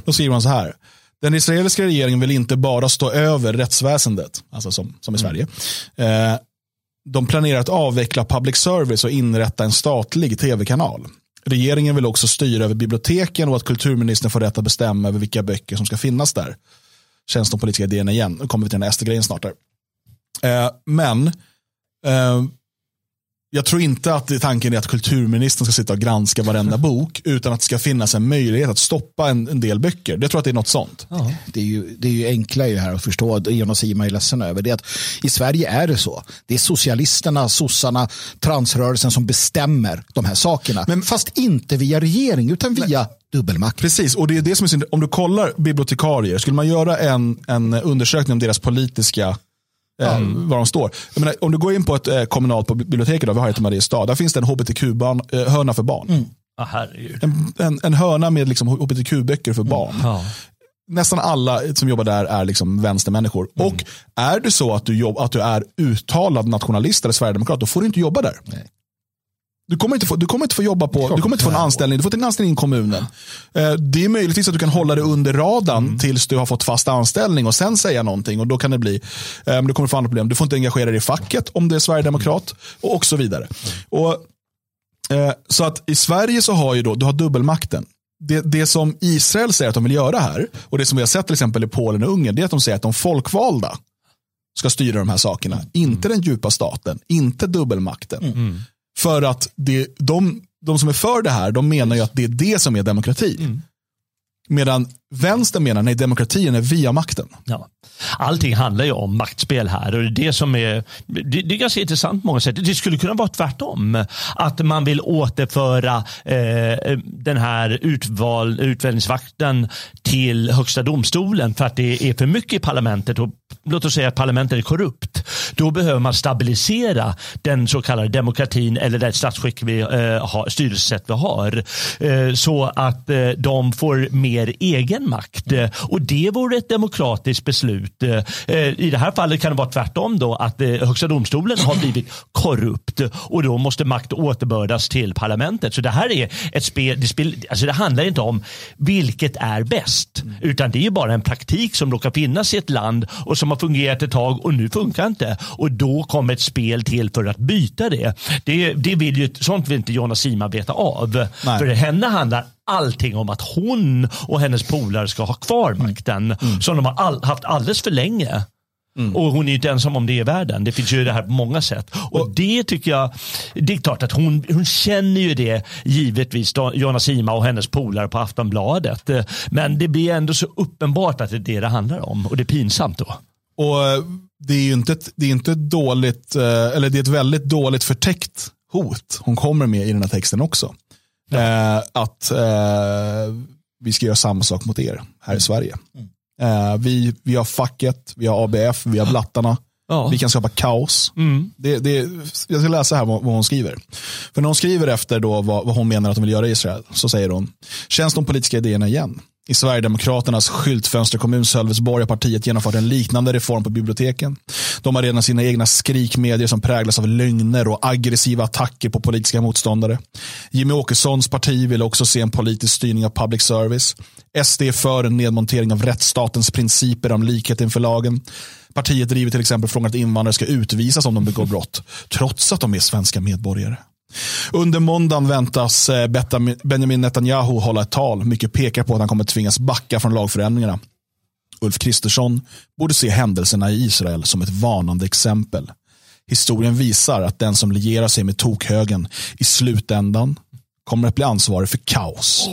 Då skriver han så här. Den israeliska regeringen vill inte bara stå över rättsväsendet, alltså som, som i mm. Sverige. Eh, de planerar att avveckla public service och inrätta en statlig tv-kanal. Regeringen vill också styra över biblioteken och att kulturministern får rätt att bestämma över vilka böcker som ska finnas där. Känns de politiska idéerna igen. Nu kommer vi till den här SD-grejen snart. Där. Eh, men eh, jag tror inte att tanken är att kulturministern ska sitta och granska varenda bok, utan att det ska finnas en möjlighet att stoppa en, en del böcker. Det tror jag att det är något sånt. Ja. Det, är ju, det är ju enkla ju här att förstå, Jonas Sima är ledsen över, det att i Sverige är det så. Det är socialisterna, sossarna, transrörelsen som bestämmer de här sakerna. Men, Fast inte via regering, utan via men, dubbelmakt. Precis, och det är det som är synd. Om du kollar bibliotekarier, skulle man göra en, en undersökning om deras politiska Mm. var de står. Menar, om du går in på ett eh, kommunalt på biblioteket, vi har ett i Mariestad, där finns det en hbtq-hörna eh, för barn. Mm. Ah, en, en, en, hörna med liksom hbtq-böcker för barn. Mm. Ah. Nästan alla som jobbar där är liksom vänstermänniskor. Mm. Och är det så att du, jobb, att du är uttalad nationalist eller sverigedemokrat, då får du inte jobba där. Nej. Du kommer, inte få, du kommer inte få jobba på, du kommer inte få en anställning, du får inte en anställning i kommunen. Eh, Det är möjligtvis att du kan hålla det under radarn tills du har fått fast anställning och sen säga någonting. Och då kan det bli, eh, du kommer få andra problem. Du får inte engagera dig i facket om det är sverigedemokrat och, och så vidare. Och, eh, så att i Sverige så har ju då, du har dubbelmakten. Det, det som Israel säger att de vill göra här, och det som vi har sett till exempel i Polen och Ungern, det är att de säger att de folkvalda ska styra de här sakerna. Inte den djupa staten, inte dubbelmakten. För att det, de, de som är för det här, de menar ju att det är det som är demokrati. Mm. Medan vänstern menar, nej demokratin är via makten. Ja. Allting handlar ju om maktspel här och det är det som är, det, det är ganska intressant på många sätt. Det skulle kunna vara tvärtom. Att man vill återföra eh, den här utval, utväljningsvakten till högsta domstolen för att det är för mycket i parlamentet och låt oss säga att parlamentet är korrupt. Då behöver man stabilisera den så kallade demokratin eller det statsskick vi eh, har, styrelsesätt vi har. Eh, så att eh, de får mer egen makt. Eh, och det vore ett demokratiskt beslut. Eh, I det här fallet kan det vara tvärtom då att eh, högsta domstolen har blivit korrupt och då måste makt återbördas till parlamentet. Så det här är ett spel, det, spel, alltså det handlar inte om vilket är bäst utan det är bara en praktik som råkar finnas i ett land och som har fungerat ett tag och nu funkar inte. Och då kommer ett spel till för att byta det. Det, det vill ju, sånt vill inte Jonna Sima veta av. Nej. För henne handlar allting om att hon och hennes polare ska ha kvar makten som de har all, haft alldeles för länge. Och hon är ju inte ensam om det i världen. Det finns ju det här på många sätt. Och det tycker jag, det är klart att hon, hon känner ju det givetvis, Jonna Sima och hennes polare på Aftonbladet. Men det blir ändå så uppenbart att det är det det handlar om. Och det är pinsamt då. Och eh, det är ju inte ett, det är inte dåligt, eh, eller det är ett väldigt dåligt förtäckt hot hon kommer med i den här texten också. Eh, att eh, vi ska göra samma sak mot er här i Sverige. Eh, vi, vi har facket, vi har ABF, vi har blattarna. Ja. Vi kan skapa kaos. Det, det, jag ska läsa här vad, vad hon skriver. För när hon skriver efter då vad, vad hon menar att hon vill göra i Israel så säger hon, känns de politiska idéerna igen? I Sverigedemokraternas skyltfönsterkommun Sölvesborg har partiet genomfört en liknande reform på biblioteken. De har redan sina egna skrikmedier som präglas av lögner och aggressiva attacker på politiska motståndare. Jimmy Åkessons parti vill också se en politisk styrning av public service. SD är för en nedmontering av rättsstatens principer om likhet inför lagen. Partiet driver till exempel frågan att invandrare ska utvisas om de begår brott, trots att de är svenska medborgare. Under måndagen väntas eh, Benjamin Netanyahu hålla ett tal. Mycket pekar på att han kommer tvingas backa från lagförändringarna. Ulf Kristersson borde se händelserna i Israel som ett varnande exempel. Historien visar att den som lierar sig med tokhögen i slutändan kommer att bli ansvarig för kaos.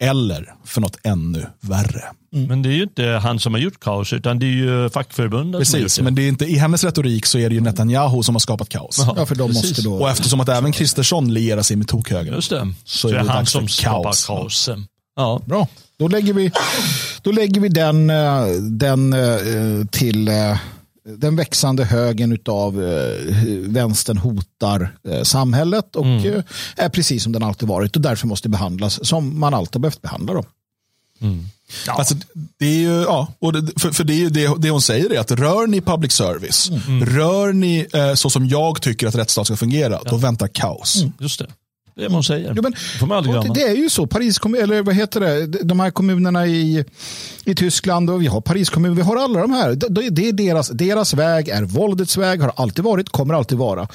Eller för något ännu värre. Men det är ju inte han som har gjort kaos utan det är ju fackförbunden gjort Precis, men det är inte, i hennes retorik så är det ju Netanyahu som har skapat kaos. Ja, för de Precis. måste då... Och eftersom att även Kristersson lierar sig med tokhögern. Just det. Så Så är det han som skapar kaos. kaos. Ja. Bra, då lägger vi, då lägger vi den, eh, den eh, till eh, den växande högen av vänstern hotar eh, samhället och Mm. eh, är precis som den alltid varit och därför måste behandlas som man alltid har behövt behandla dem. Alltså, det är ju, ja, och det, för, för det, är ju det, det hon säger är att rör ni public service, Mm. rör ni eh, så som jag tycker att rättsstat ska fungera, då väntar kaos. Just det. Det är vad hon säger. Jo, men, det det, är ju så, Paris eller vad heter det, de här kommunerna i, i Tyskland och vi har Paris kommun, vi har alla de här. Det, det är deras, deras väg är våldets väg, har alltid varit, kommer alltid vara.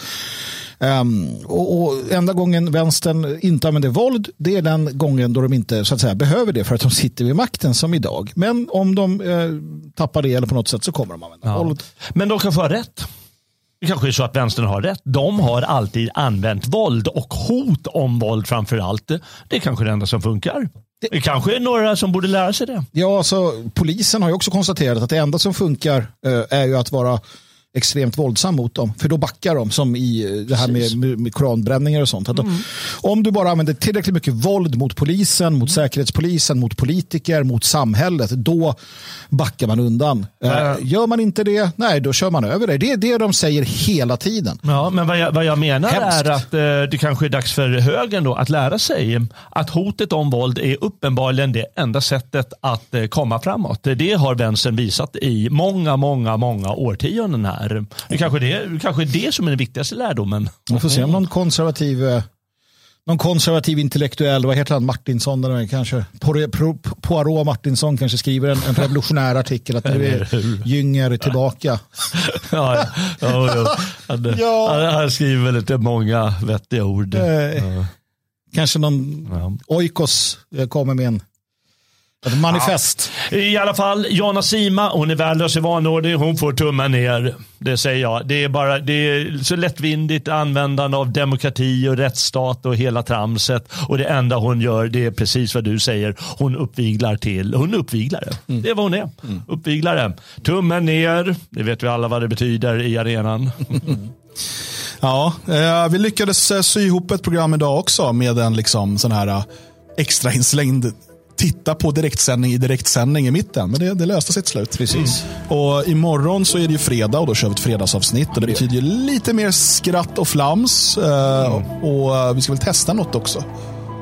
Ehm, och, och enda gången vänstern inte använder våld, det är den gången då de inte så att säga, behöver det för att de sitter vid makten som idag. Men om de eh, tappar det eller på något sätt så kommer de använda Ja. våld. Men de kan få ha rätt. Det kanske är så att vänstern har rätt. De har alltid använt våld och hot om våld framför allt. Det är kanske det enda som funkar. Det kanske är några som borde lära sig det. Ja, alltså, polisen har ju också konstaterat att det enda som funkar eh, är ju att vara extremt våldsam mot dem. För då backar de som i eh, det här med, med, koranbränningar och sånt. De, Om du bara använder tillräckligt mycket våld mot polisen, mot säkerhetspolisen, mot politiker, mot samhället, då backar man undan. Eh, gör man inte det, nej då kör man över det. Det är det de säger hela tiden. Ja, men vad jag, vad jag menar Hemskt. är att eh, det kanske är dags för högern då att lära sig att hotet om våld är uppenbarligen det enda sättet att eh, komma framåt. Det har vänstern visat i många, många, många årtionden här. Det kanske det, kanske det som är den viktigaste lärdomen. Vi får se om någon konservativ eh, någon konservativ intellektuell, vad heter han, Martinsson, eller kanske, Poirot Martinsson kanske skriver en, en revolutionär artikel att nu är Jünger tillbaka. ja, ja, ja. Han, ja. han skriver lite många vettiga ord. Eh. Kanske någon. Oikos eh, kommer med en ett manifest. Ja. I alla fall, Jana Sima, hon är värdelös i vanordning. Hon får tummen ner. Det säger jag. Det är, bara, det är så lättvindigt användande av demokrati och rättsstat och hela tramset. Och det enda hon gör, det är precis vad du säger. Hon uppviglar till. Hon är uppviglare. Mm. Det är vad hon är. Mm. Uppviglare. Tummen ner. Det vet vi alla vad det betyder i arenan. Ja, eh, vi lyckades eh, sy ihop ett program idag också med en liksom sån här eh, extra inslängd titta på direktsändning i direktsändning i mitten. Men det, det löste sig till slut. Precis. Mm. Och imorgon så är det ju fredag och då kör vi ett fredagsavsnitt. Och det betyder ju lite mer skratt och flams. Mm. Och vi ska väl testa något också.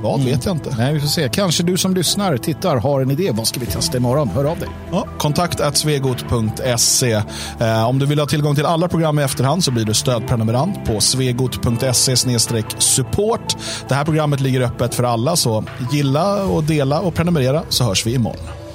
Vad mm. vet jag inte. Nej, vi får se. Kanske du som lyssnar, tittar, har en idé. Vad ska vi testa imorgon? Hör av dig. Ja, kontakt svegot.se. Eh, om du vill ha tillgång till alla program i efterhand så blir du stödprenumerant på svegot.se support. Det här programmet ligger öppet för alla, så gilla och dela och prenumerera så hörs vi imorgon.